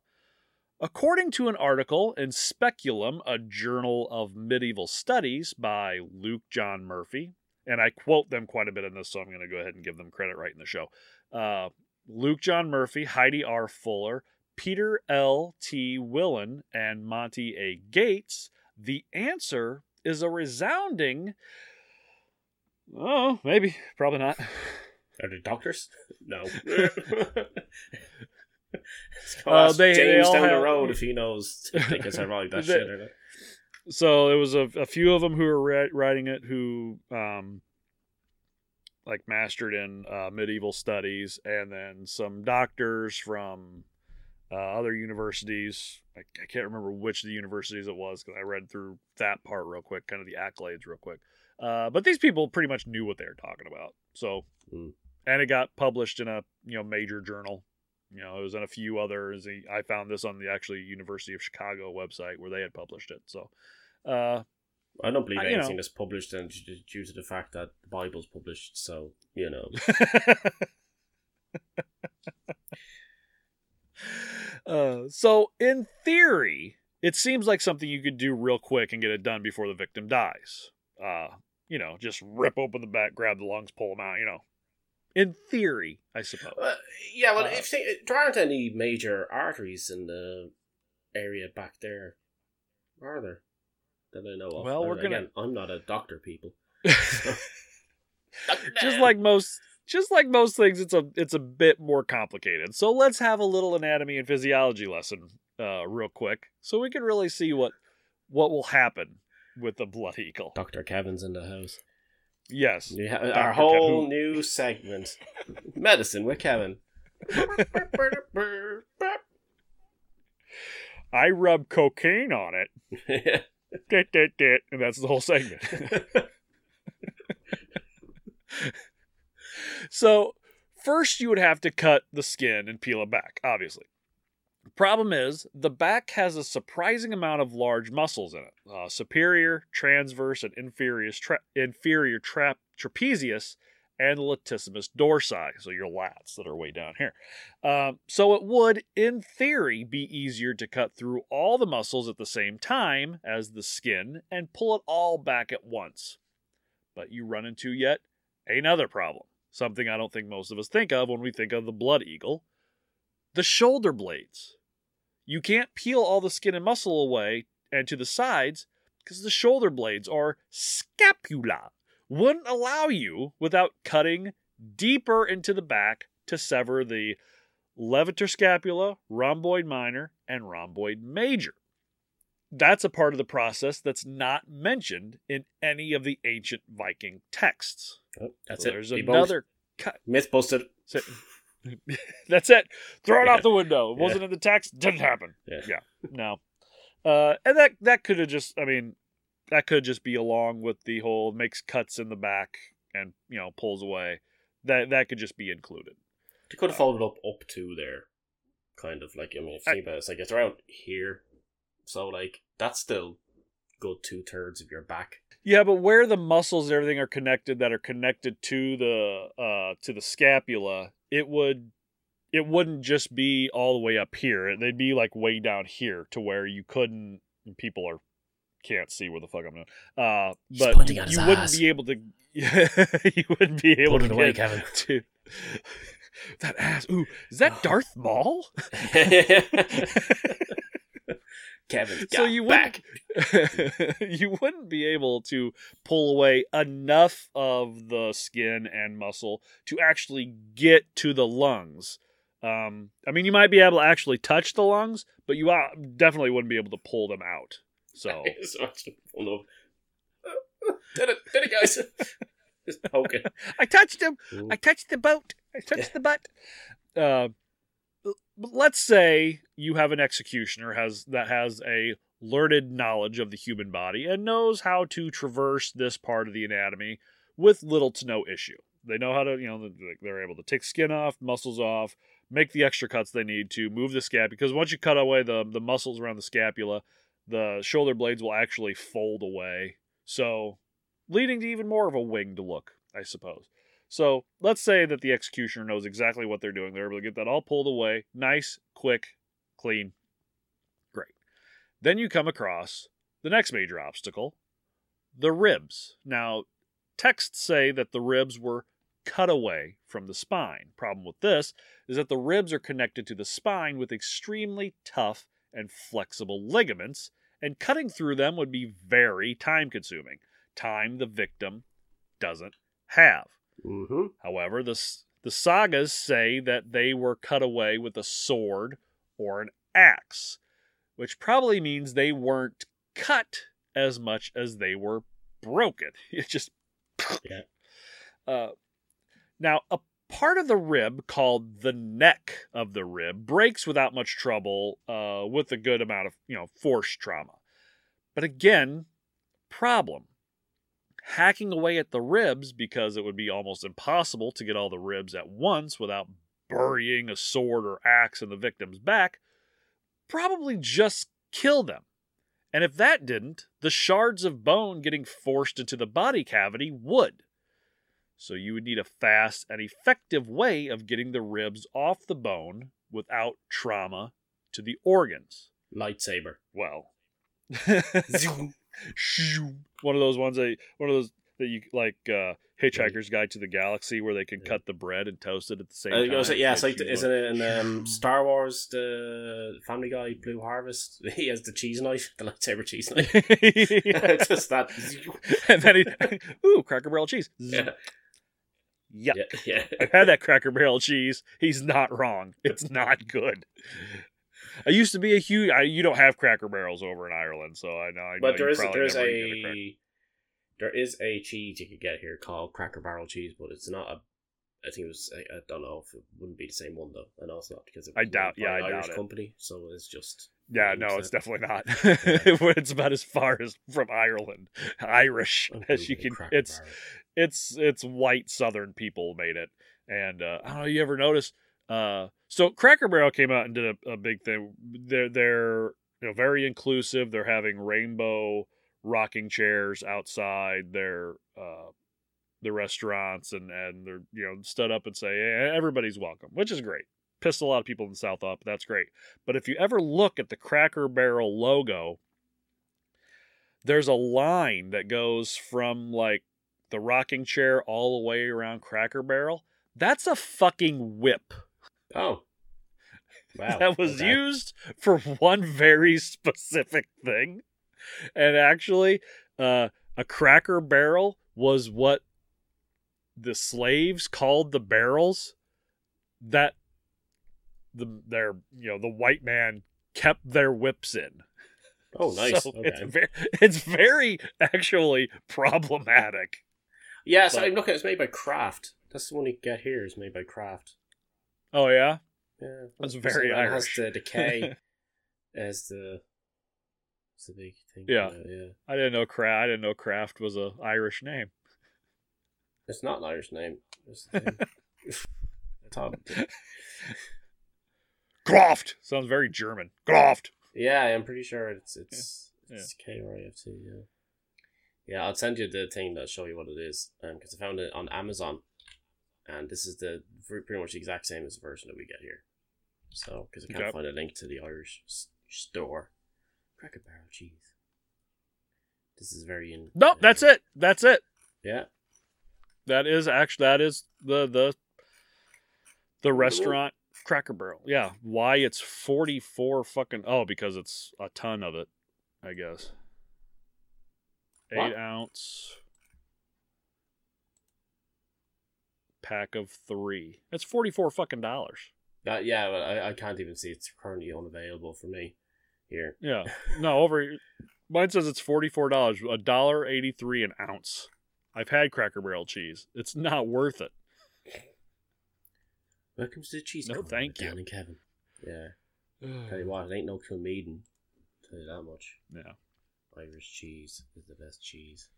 according to an article in Speculum, a journal of medieval studies by Luke John Murphy, and I quote them quite a bit in this, so I'm going to go ahead and give them credit right in the show. Uh, Luke John Murphy, Heidi R. Fuller, Peter L. T. Willan, and Monte A. Gates, the answer is a resounding Oh, maybe. Probably not. Are they doctors? No. (laughs) Uh, they- they James all down the have- road if he knows (laughs) if they can survive that They- shit or not. So it was a, a few of them who were ri- writing it who, um, like mastered in uh, medieval studies, and then some doctors from uh, other universities. I, I can't remember which of the universities it was because I read through that part real quick, kind of the accolades real quick. Uh, but these people pretty much knew what they were talking about. So, Mm. and it got published in a you know major journal. You know, it was in a few others. I found this on the actually University of Chicago website where they had published it. So, uh, I don't believe you anything know. that's published and due due to the fact that the Bible's published. So you know, (laughs) uh, so in theory, it seems like something you could do real quick and get it done before the victim dies. Uh, you know, just rip open the back, grab the lungs, pull them out. You know, in theory, I suppose. Uh, yeah. Well, Uh, if they, there aren't any major arteries in the area back there, are there? That I know of. Well, we're gonna- again, I'm not a doctor, people. (laughs) just like most just like most things it's a it's a bit more complicated so let's have a little anatomy and physiology lesson uh real quick so we can really see what what will happen with the blood eagle. Doctor Kevin's in the house. yes. Our whole Kev- new segment, medicine with Kevin. i rub cocaine on it. (laughs) Dit, dit, dit, and that's the whole segment. (laughs) So first you would have to cut the skin and peel it back obviously problem is the back has a surprising amount of large muscles in it uh, superior transverse and inferior tra- inferior tra- trapezius and latissimus dorsi so your lats that are way down here. Um, so it would in theory be easier to cut through all the muscles at the same time as the skin and pull it all back at once. But you run into yet another problem something i don't think most of us think of when we think of the blood eagle. The shoulder blades you can't peel all the skin and muscle away and to the sides because the shoulder blades or scapula wouldn't allow you without cutting deeper into the back to sever the levator scapula, rhomboid minor, and rhomboid major. That's a part of the process that's not mentioned in any of the ancient Viking texts. Oh, that's So it. There's both- another cut. myth busted. So- (laughs) (laughs) That's it. Throw it Yeah. out the window. It Yeah. wasn't in the text. Didn't happen. Yeah. Yeah. No. Uh, and that that could have just. I mean, that could just be along with the whole makes cuts in the back and you know pulls away. That that could just be included. They could have folded up up to there, kind of like I mean, if you I- think about it, it's like it's around here, so like that's still good two thirds of your back. Yeah, but where the muscles and everything are connected that are connected to the uh to the scapula, it would it wouldn't just be all the way up here. They'd be like way down here to where you couldn't people are can't see where the fuck I'm doing. Uh, He's but pointing at you wouldn't ass. be able to. (laughs) you wouldn't be able Put to away, get Kevin. (laughs) to (laughs) that ass. Ooh, is that Darth Maul? Kevin's got so you back. wouldn't, (laughs) you wouldn't be able to pull away enough of the skin and muscle to actually get to the lungs. Um, I mean, you might be able to actually touch the lungs, but you definitely wouldn't be able to pull them out. So actually fun of- Did it, did it, guys? Just poking. I touched him. Ooh. I touched the boat. I touched Yeah. the butt. Uh, let's say you have an executioner has that has a learned knowledge of the human body and knows how to traverse this part of the anatomy with little to no issue. They know how to, you know, they're able to take skin off, muscles off, make the extra cuts they need to move the scap because once you cut away the the muscles around the scapula, the shoulder blades will actually fold away. So, leading to even more of a winged look, I suppose. So let's say that the executioner knows exactly what they're doing. They're able to get that all pulled away, nice, quick, clean. Great. Then you come across the next major obstacle the ribs. Now, texts say that the ribs were cut away from the spine. Problem with this is that the ribs are connected to the spine with extremely tough and flexible ligaments, and cutting through them would be very time consuming. Time the victim doesn't have. Mm-hmm. However, the, the sagas say that they were cut away with a sword or an axe, which probably means they weren't cut as much as they were broken. (laughs) It just. (laughs) Yeah. Uh, now, a part of the rib called the neck of the rib breaks without much trouble uh, with a good amount of you know force trauma. But again, problem hacking away at the ribs because it would be almost impossible to get all the ribs at once without burying a sword or axe in the victim's back, probably just kill them. And if that didn't, the shards of bone getting forced into the body cavity would. So you would need a fast and effective way of getting the ribs off the bone without trauma to the organs. Lightsaber. Well, Shoo. (laughs) (laughs) one of those ones that one of those that you like uh Hitchhiker's Guide to the Galaxy where they can Yeah. cut the bread and toast it at the same Uh, time. yeah, it's like, isn't it in um, Star Wars, the Family Guy Blue Harvest? (laughs) He has the cheese knife, (laughs) the lightsaber cheese knife. Yeah. (laughs) Just that. and then he, ooh, Cracker Barrel cheese. Yeah, Yuck. yeah, yeah. I've had that Cracker Barrel cheese. He's not wrong. It's not good. I used to be a huge. I, you don't have Cracker Barrels over in Ireland, so I know. I know But there you is probably there's a there is a cheese you could get here called Cracker Barrel cheese, but it's not a. I think it was. I, I don't know if it wouldn't be the same one though. I know it's not because it I doubt- yeah, I Irish doubt it. company, so it's just. Yeah, Yeah, no, it's definitely not. (laughs) it's about as far as from Ireland, Irish I'm (laughs) as you can. It's Barrel. it's it's white Southern people made it, and uh, I don't know. You ever notice? Uh, so Cracker Barrel came out and did a, a big thing. They're they're you know very inclusive. They're having rainbow rocking chairs outside their uh the restaurants, and and they're you know stood up and say hey, everybody's welcome, which is great. Pissed a lot of people in the South but that's great. But if you ever look at the Cracker Barrel logo, there's a line that goes from like the rocking chair all the way around Cracker Barrel. That's a fucking whip Oh. Wow. (laughs) that was okay. used for one very specific thing. And actually, uh, a Cracker Barrel was what the slaves called the barrels that the their you know the white man kept their whips in. Oh, (laughs) nice. So okay. it's very it's very actually problematic. yeah, so I'm looking. It's made by Kraft. That's the one you get here. Is made by Kraft. Oh yeah, Yeah, That's very Irish. Has the decay (laughs) as the. It's the big thing. Yeah. yeah. I didn't know Kraft. I didn't know Kraft was a Irish name. It's not an Irish name. It's the thing. (laughs) (laughs) I. Croft sounds very German. Croft. Yeah, I'm pretty sure it's it's Yeah. it's K R I F T. Yeah. Yeah, I'll send you the thing that'll show you what it is, um, because I found it on Amazon, and this is the pretty much the exact same as the version that we get here. So, because I can't Okay. find a link to the Irish s- store, Cracker Barrel cheese. This is very in. No, that's it. That's it. Yeah. That is actually that is the the the restaurant Cracker Barrel. Yeah. Why it's forty four fucking oh because it's a ton of it, I guess. Eight What? ounce pack of three. That's forty four fucking dollars. Uh, yeah, but I, I can't even see it's currently unavailable for me here. Yeah. (laughs) No, over mine says it's forty four dollars. A dollar eighty three an ounce. I've had Cracker Barrel cheese. It's not worth it. Welcome to the cheese. No, thank you. Dan and Kevin. Yeah. (sighs) Tell you what, it ain't no Kilmeaden. Tell you that much. Yeah. Irish cheese is the best cheese.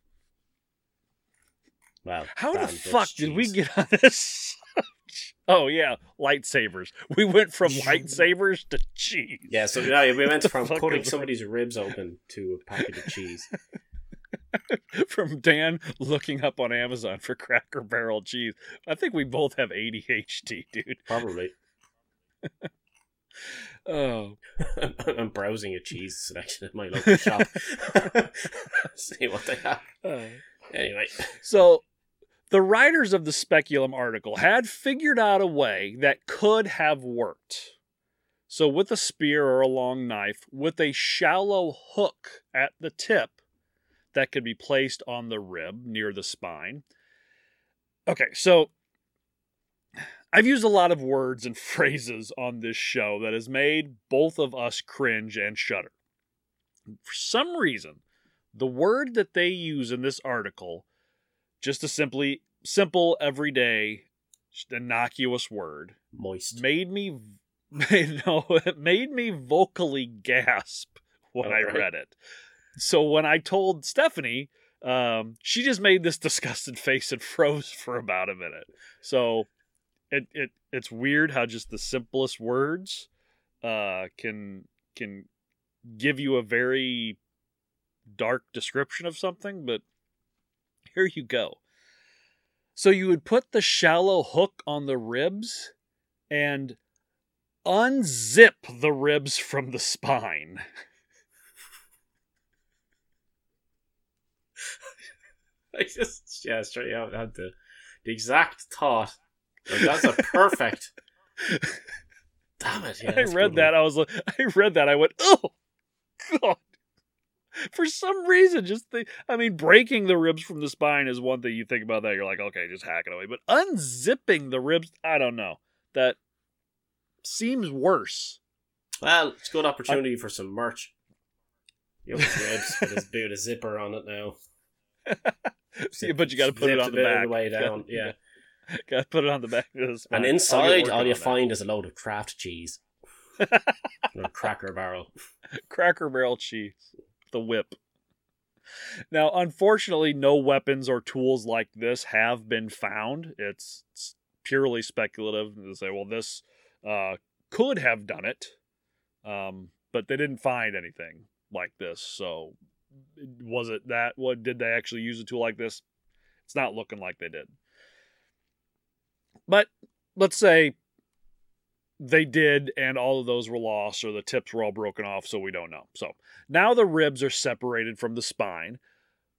Well, How the fuck did we get on this? (laughs) oh yeah, lightsabers. We went from (laughs) lightsabers to cheese. Yeah, so yeah, we went from cutting somebody's ribs open to a packet of cheese. (laughs) from Dan looking up on Amazon for Cracker Barrel cheese. I think we both have ADHD, dude. Probably. Oh, I'm browsing a cheese selection at my local shop. See what they have. uh. Anyway, So, the writers of the Speculum article had figured out a way that could have worked. So, with a spear or a long knife, with a shallow hook at the tip that could be placed on the rib near the spine. Okay, so I've used a lot of words and (laughs) phrases on this show that has made both of us cringe and shudder. For some reason, the word that they use in this article, just a simply simple, everyday, innocuous word, moist. made me made, (laughs) no, it made me vocally gasp when I read it. So when I told Stephanie, um, she just made this (laughs) disgusted face and froze for about a minute. So it, it it's weird how just the simplest words uh, can can give you a very dark description of something, but here you go. So you would put the shallow hook on the ribs and unzip the ribs from the spine. (laughs) I just yeah, straight out had the the exact thought. Like, that's a perfect. (laughs) Damn it! Yeah, I read that. one. I was like, (laughs) I read that. I went, oh, God. (laughs) For some reason, just the, I mean, breaking the ribs from the spine is one thing you think about that. You're like, okay, just hack it away. But unzipping the ribs, I don't know. That seems worse. Well, it's a good opportunity for some merch. Young ribs with his with a zipper on it now. (laughs) See, but you got to put it on the back. way (laughs) down. Yeah, got to put it on the back of the spine. and inside, all you that. find is a load of Kraft cheese. or Cracker Barrel. Cracker Barrel cheese, the whip. Now, unfortunately, no weapons or tools like this have been found. It's, it's purely speculative. They say, well, this uh, could have done it, um, but they didn't find anything like this. So, was it that? What did they actually use a tool like this? It's not looking like they did. But let's say they did, and all of those were lost, or the tips were all broken off, so we don't know. So now the ribs are separated from the spine,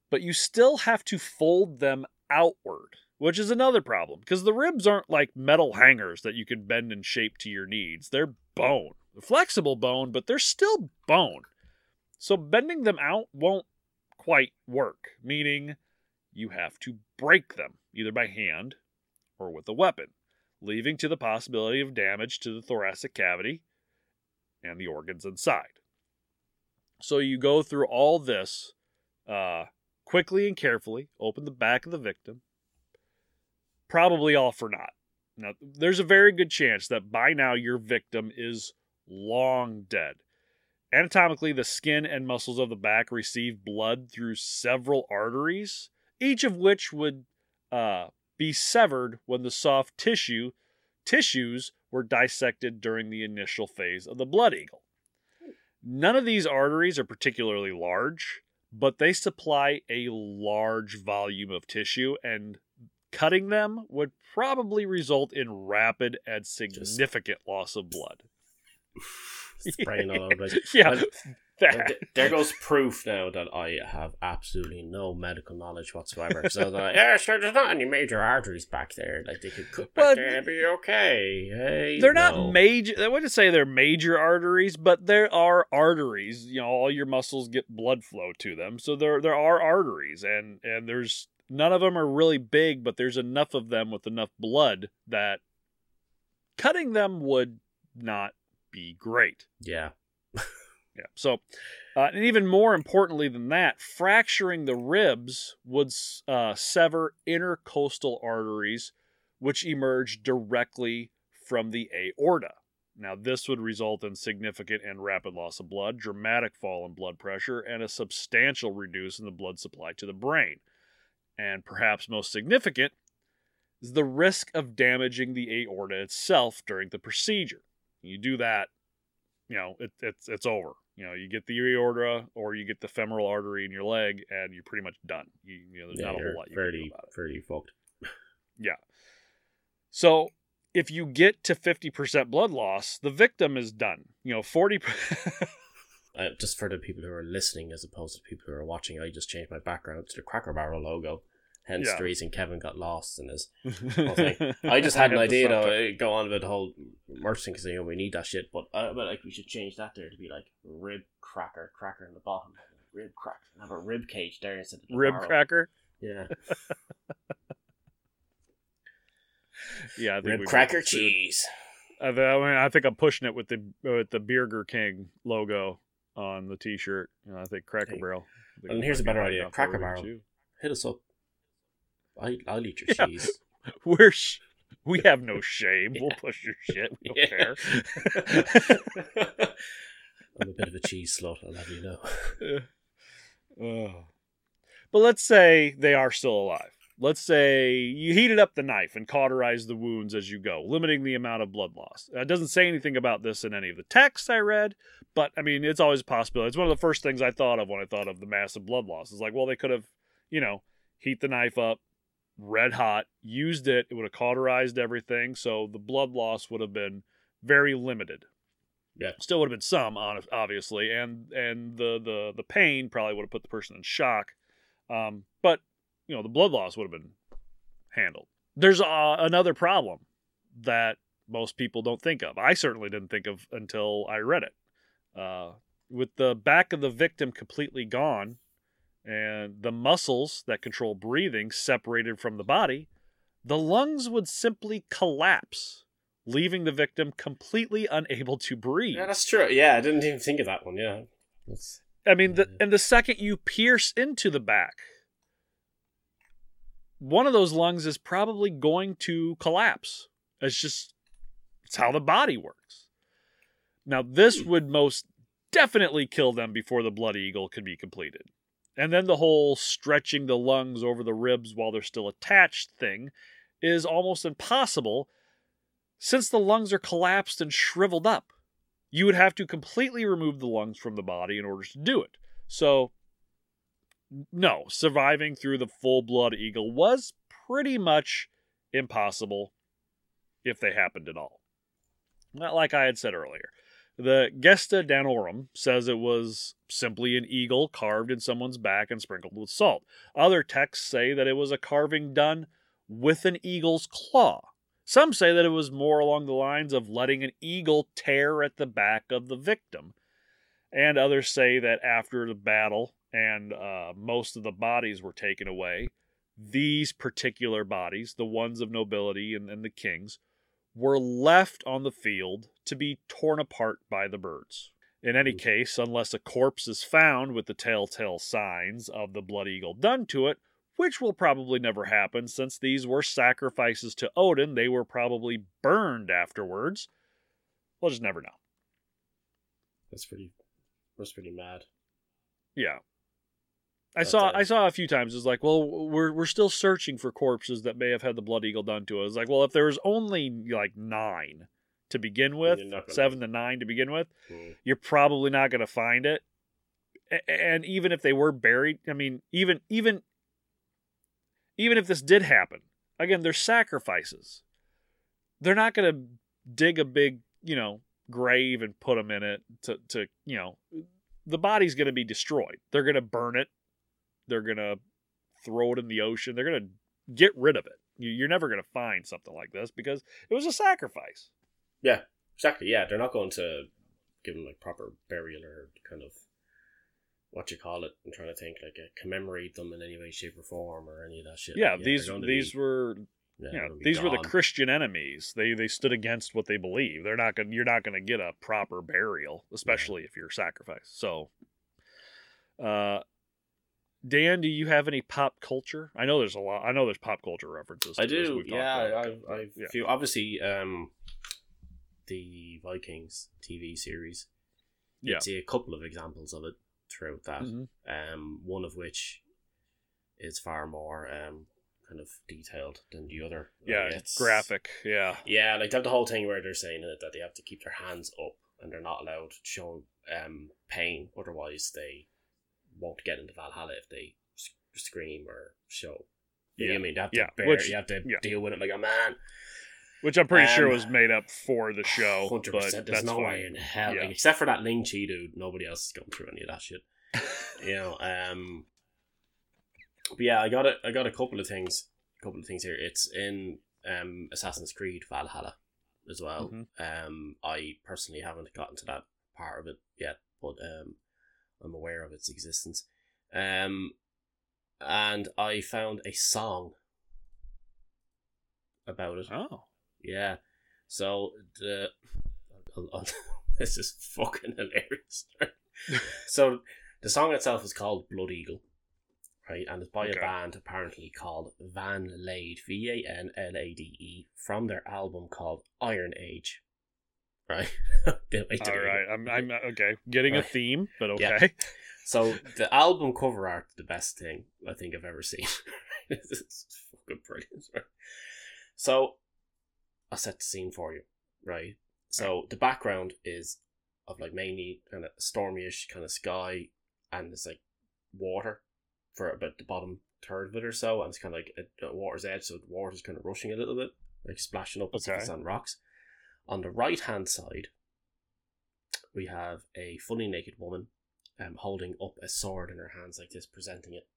but you still have to fold them outward, which is another problem because the ribs aren't like metal hangers that you can bend and shape to your needs. They're bone, flexible bone, but they're still bone. So bending them out won't quite work, meaning you have to break them either by hand or with a weapon leaving to the possibility of damage to the thoracic cavity and the organs inside. So you go through all this uh, quickly and carefully, open the back of the victim, probably all for naught. Now, there's a very good chance that by now your victim is long dead. Anatomically, the skin and muscles of the back receive blood through several arteries, each of which would uh, be severed when the soft tissue tissues were dissected during the initial phase of the blood eagle. None of these arteries are particularly large, but they supply a large volume of tissue and cutting them would probably result in rapid and significant loss of blood. (laughs) Spraying all over. (laughs) Yeah, That. There goes proof now that I have absolutely no medical knowledge whatsoever. So like, (laughs) yeah, sure, there's not any major arteries back there. Like they could cut back Well, there and be okay. Hey, they're no. not major. I wouldn't say they're major arteries, but there are arteries. You know, all your muscles get blood flow to them, so there there are arteries, and and there's none of them are really big, but there's enough of them with enough blood that cutting them would not be great. Yeah. Yeah. So, uh, and even more importantly than that, fracturing the ribs would uh, sever intercostal arteries, which emerge directly from the aorta. Now, this would result in significant and rapid loss of blood, dramatic fall in blood pressure, and a substantial reduce in the blood supply to the brain. And perhaps most significant is the risk of damaging the aorta itself during the procedure. You do that, you know, it, it's it's over. You know, you get the aorta or you get the femoral artery in your leg, and you're pretty much done. You, you know, there's yeah, not a whole lot you can do about it. fairly fucked. Yeah. So if you get to 50% blood loss, the victim is done. You know, 40 (laughs) Uh, just for the people who are listening as opposed to people who are watching, I just changed my background to the Cracker Barrel logo. Hence Yeah. the reason Kevin got lost in his. (laughs) I just had an idea though, uh, go on with the whole merch thing because you know we need that shit. But uh, but like we should change that there to be like rib cracker, cracker in the bottom, rib cracker, have a rib cage there instead of the Rib barrel. cracker. Yeah, (laughs) Yeah, I think rib cracker cheese. I, mean, I think I'm pushing it with the with the Burger King logo on the T-shirt. You know, I think Cracker. Barrel. I think And here's a better idea, Cracker Barrel. too. Hit us up. I I'll eat your (laughs) Yeah. cheese. (laughs) We're sh- we have no (laughs) shame. We'll push your shit. We don't Yeah. care. I'm a bit of a cheese slut. I'll have you know. Oh. But let's say they are still alive. Let's say you heated up the knife and cauterized the wounds as you go, limiting the amount of blood loss. Uh, it doesn't say anything about this in any of the texts I read, but I mean, it's always a possibility. It's one of the first things I thought of when I thought of the massive blood loss. It's like, well, they could have, you know, heat the knife up red hot, used it, it would have cauterized everything, so the blood loss would have been very limited. Yeah. Still would have been some, obviously, and and the the the pain probably would have put the person in shock. Um, but you know, the blood loss would have been handled. There's uh, another problem that most people don't think of. I certainly didn't think of until I read it. Uh, with the back of the victim completely gone and the muscles that control breathing separated from the body, the lungs would simply collapse, leaving the victim completely unable to breathe. Yeah, that's true. Yeah, I didn't even think of that one. Yeah, that's I mean, the, Yeah. and the second you pierce into the back, one of those lungs is probably going to collapse. It's just, it's how the body works. Now, this Hmm. would most definitely kill them before the Blood Eagle could be completed. And then the whole stretching the lungs over the ribs while they're still attached thing is almost impossible since the lungs are collapsed and shriveled up you would have to completely remove the lungs from the body in order to do it. So, no, surviving through the full blood eagle was pretty much impossible if they happened at all. Not like I had said earlier. The Gesta Danorum says it was simply an eagle carved in someone's back and sprinkled with salt. Other texts say that it was a carving done with an eagle's claw. Some say that it was more along the lines of letting an eagle tear at the back of the victim. And others say that after the battle and uh, most of the bodies were taken away, these particular bodies, the ones of nobility and, and the kings, were left on the field to be torn apart by the birds. In any Mm. case, unless a corpse is found with the telltale signs of the blood eagle done to it, which will probably never happen since these were sacrifices to Odin. They were probably burned afterwards. We'll just never know. that's pretty. That's pretty mad. Yeah. I But, saw uh, I saw a few times it's like, well, we're we're still searching for corpses that may have had the blood eagle done to it. It's like, well, if there was only like nine to begin with, You're not gonna- seven to nine to begin with, Mm. you're probably not going to find it. And even if they were buried, I mean, even even even if this did happen, again, they're sacrifices. They're not going to dig a big, you know, grave and put them in it to to you know, the body's going to be destroyed. They're going to burn it. They're going to throw it in the ocean. They're going to get rid of it. You're never going to find something like this because it was a sacrifice. Yeah, exactly. Yeah, they're not going to give them like proper burial or kind of what you call it. I'm trying to think like uh, commemorate them in any way, shape, or form or any of that shit. Yeah, Like, these they're going to these be- were yeah, you know, they're gonna be these were the. Christian enemies. They they stood against what they believe. They're not gonna You're not going to get a proper burial, especially if you're sacrificed. So, uh, Dan, do you have any pop culture? I know there's a lot. I know there's pop culture references. I do. Yeah. I've, I've Yeah. few obviously um the Vikings TV series. Yeah. See a couple of examples of it throughout that. Mhm. Um, one of which is far more um kind of detailed than the other. Like, yeah, it's graphic. Yeah, Yeah, like they have the whole thing where they're saying it that they have to keep their hands up and they're not allowed to show um pain, otherwise they won't get into Valhalla if they s- scream or show. You know what I mean? They have to Yeah, bear, which- you have to yeah. deal with it like a man. Which I'm pretty sure Um, was made up for the show. Hundred but percent. There's that's no fine. way in hell, Yeah. like, except for that Ling Chi dude. Nobody else has gone through any of that shit. (laughs) you know. Um. But yeah, I got it. I got a couple of things. A couple of things here. It's in um Assassin's Creed Valhalla as well. Mhm. Um, I personally haven't gotten to that part of it yet, but um, I'm aware of its existence. Um, and I found a song about it. Oh, Yeah. So the (laughs) this is fucking hilarious. (laughs) so the song itself is called Blood Eagle, right? And it's by Okay. a band apparently called Van Lade, V A N L A D E, from their album called Iron Age. Right. (laughs) All right. I'm, I'm uh, okay. Getting a theme, but Yeah. okay. So the album cover art, the best thing I think I've ever seen. this is fucking brilliant. Right? So I'll set the scene for you, right? So the background is of like mainly kind of stormy-ish kind of sky, and it's like water for about the bottom third of it or so, and it's kind of like at, at water's edge, so the water's kind of rushing a little bit, like splashing up Okay. it's on rocks. On the right hand side, we have a fully naked woman um, holding up a sword in her hands like this, presenting it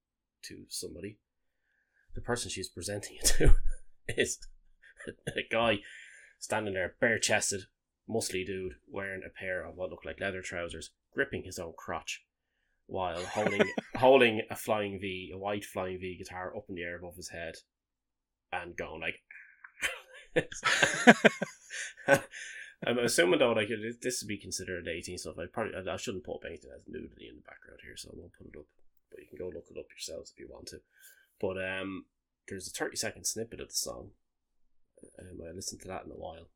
to somebody. The person she's presenting it to (laughs) is (laughs) a guy standing there, bare chested, muscly dude, wearing a pair of what looked like leather trousers, gripping his own crotch, while holding (laughs) holding a flying V, a white flying V guitar up in the air above his head, and going like. (laughs) I'm assuming though, like this would be considered 18 stuff. I probably I, shouldn't put up anything that's nudity in the background here, so I won't put it up. But you can go look it up yourselves if you want to. But um, there's a 30 second snippet of the song. Um, I listened to that in a while.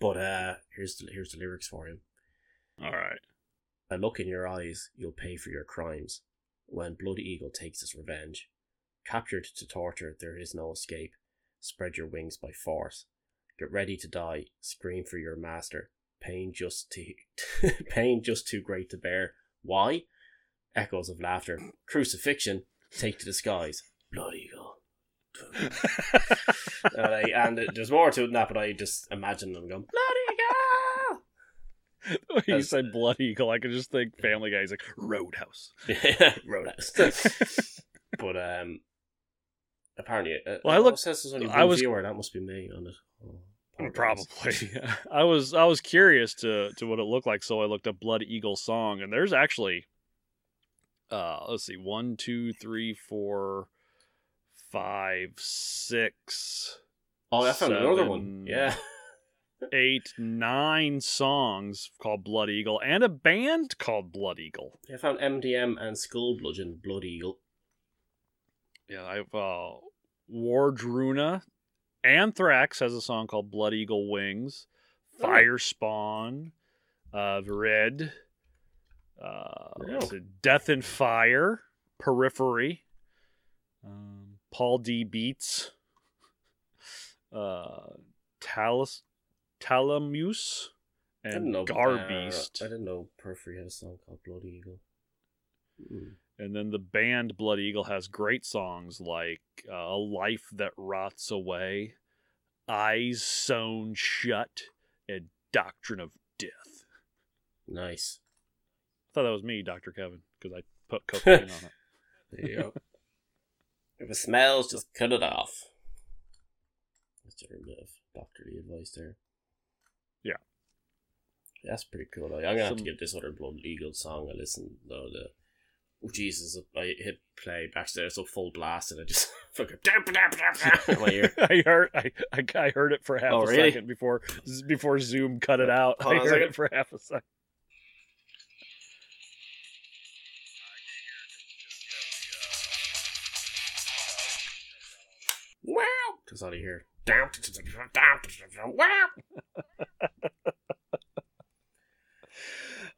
But uh, here's the here's the lyrics for him. All right. A look in your eyes, you'll pay for your crimes. When Blood Eagle takes his revenge, captured to torture, there is no escape. Spread your wings by force. Get ready to die. Scream for your master. Pain just too, (laughs) pain just too great to bear. Why? Echoes of laughter. Crucifixion. Take to the skies. Blood Eagle. (laughs) Uh, like, and there's more to it than that, but I just imagine them going Bloody Eagle. (laughs) you said Blood Eagle. I could just think Family Guy's like Roadhouse. (laughs) Roadhouse. but um, apparently, uh, Well, I looked- says there's only I was- viewer. That must be me on it. Oh, Probably. I was I was curious to to what it looked like, so I looked up Blood Eagle song, and there's actually, uh, let's see, one, two, three, four, five, six, Oh, I found another one. Yeah. (laughs) eight, nine songs called Blood Eagle, and a band called Blood Eagle. I found MDM and Skull Bludgeon, Blood Eagle. Yeah, I've uh, Wardruna, Anthrax has a song called Blood Eagle Wings, Oh. Fire Spawn, uh, Red, uh, Oh. Death and Fire, Periphery, um, Paul D Beats, uh, Talus, Talamus, and. Garbeast. Uh, I didn't know Periphery had a song called Blood Eagle. Hmm. And then the band Blood Eagle has great songs like uh, A Life That Rots Away, Eyes Sewn Shut, and Doctrine of Death. Nice. I thought that was me, Doctor Kevin, because I put cocaine on it. There you go. If it smells, just cut it off. That's a bit of doctorly advice there. Yeah. That's pretty cool. Though. I'm gonna have to give this other Blood Eagle song a listen. Though the oh Jesus, I hit play back there, so full blast, and I just (laughs) fucking (laughs) in my ear. (laughs) I heard I, I I heard it for half Oh, a really? second before before Zoom cut it out. Hold I heard second. it for half a second. That's all you hear.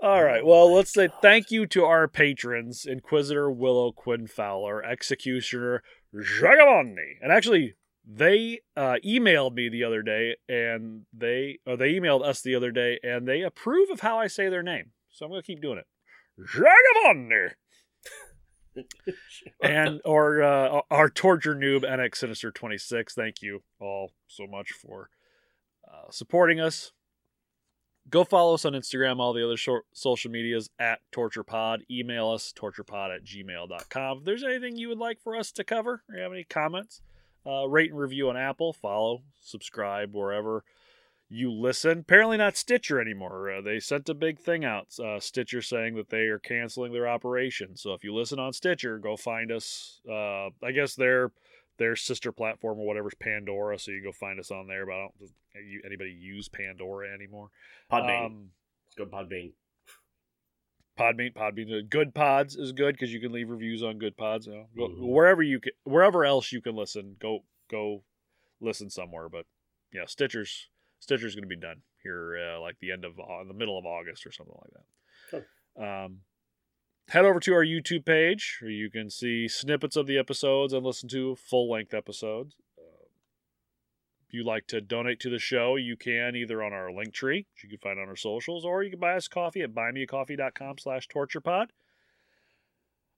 All right. Well, let's say thank you to our patrons, Inquisitor Willow Quinn Fowler, Executioner Jagavani. And actually, they uh, emailed me the other day, and they or they emailed us the other day, and they approve of how I say their name. So I'm gonna keep doing it. Jagavani. (laughs) and or uh, our torture noob NX Sinister 26. Thank you all so much for uh, supporting us. Go follow us on Instagram, all the other short social medias at TorturePod. Email us, torturepod at gmail.com. If there's anything you would like for us to cover, or you have any comments, uh, rate and review on Apple, follow, subscribe wherever you listen. Apparently not Stitcher anymore. Uh, they sent a big thing out, uh, Stitcher saying that they are canceling their operation. So if you listen on Stitcher, go find us. Uh, I guess their their sister platform or whatever is Pandora, so you go find us on there. But I don't anybody use Pandora anymore. Podbean. Um, Good Podbean. Podbean, Podbean, Good Pods is good because you can leave reviews on Good Pods. You know, Go- Mhm. wherever you can, wherever else you can listen, go go listen somewhere. But yeah, Stitcher's Stitcher's going to be done here, uh, like the end of uh, the middle of August or something like that. Um, head over to our YouTube page where you can see snippets of the episodes and listen to full length episodes. Uh, if you like to donate to the show, you can either on our link tree, which you can find on our socials, or you can buy us coffee at buymeacoffee.com slash torturepod.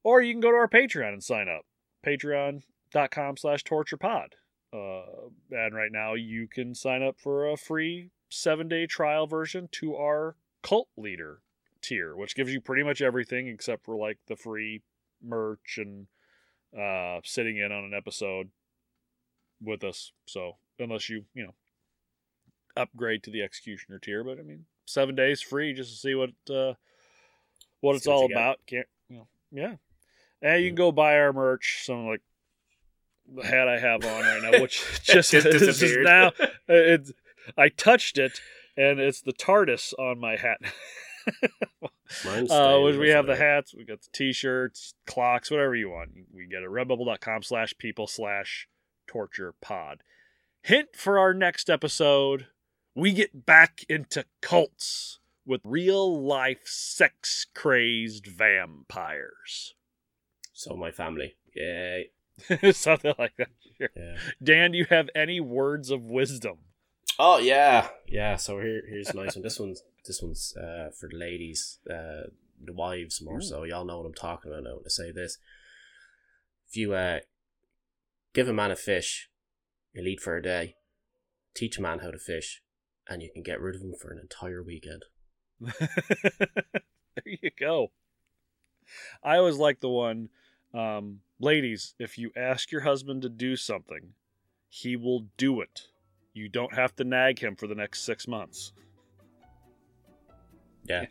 Or you can go to our Patreon and sign up. Patreon.com slash torturepod. Uh, and right now you can sign up for a free seven day trial version to our cult leader tier, which gives you pretty much everything except for like the free merch and uh, sitting in on an episode with us. So unless you you know upgrade to the executioner tier, but I mean seven days free just to see what uh, what it's all got. about. Can't you know? Yeah, and you can go buy our merch. Some like hat I have on right now, which (laughs) just, (laughs) Just is now (laughs) it's I touched it and it's the TARDIS on my hat. Mine's uh, which we have the hats, we got the t-shirts, clocks, whatever you want. We get it redbubble.com slash people slash torture pod. Hint for our next episode, we get back into cults with real life sex crazed vampires. So my family. Yay. (laughs) Something like that. Sure. Yeah. Dan, do you have any words of wisdom? Oh yeah, yeah. So here, here's a nice one. This one's this one's uh, for the ladies, uh, the wives more Ooh. so. Y'all know what I'm talking about now when I say this. If you uh, give a man a fish, he'll eat for a day. Teach a man how to fish, and you can get rid of him for an entire weekend. (laughs) there you go. I always like the one, um, ladies, if you ask your husband to do something, he will do it. You don't have to nag him for the next six months. Yeah,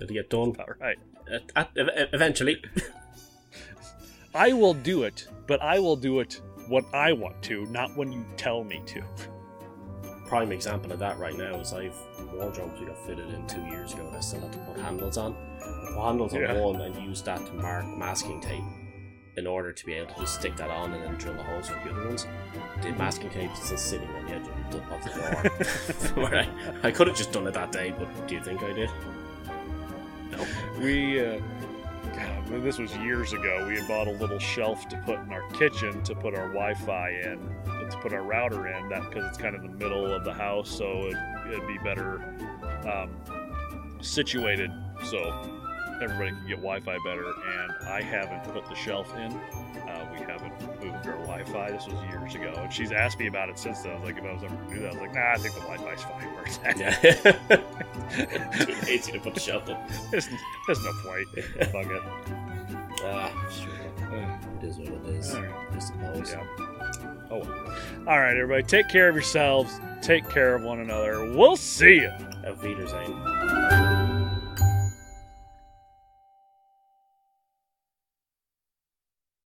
it'll get done All right. at, at, eventually. (laughs) I will do it, but I will do it when I want to, not when you tell me to. Prime example of that right now is I've wardrobes we got fitted in two years ago. and I still had to put handles on. I put handles Yeah. on one and use that to mark masking tape in order to be able to just stick that on and then drill the holes for the other ones. The masking tape is still sitting on the edge of the, of the (laughs) door. (laughs) Where I, I could have just done it that day, but do you think I did? No. We, uh, God, this was years ago. We had bought a little shelf to put in our kitchen to put our Wi-Fi in, to put our router in. That because it's kind of in the middle of the house, so it, it'd be better um, situated. So, everybody can get Wi-Fi better, and I haven't put the shelf in. Uh, we haven't moved our Wi-Fi. This was years ago, and she's asked me about it since then. I was like, if I was ever to do that, I was like, nah, I think the Wi-Fi's fine where it's at. Yeah. (laughs) Too lazy to put the shelf up. there's, there's no point. Fuck it. (laughs) Ah, sure. It is what it is. Right. I suppose. Yeah. Oh. well. All right, everybody. Take care of yourselves. Take care of one another. We'll see you. Auf Wiedersehen.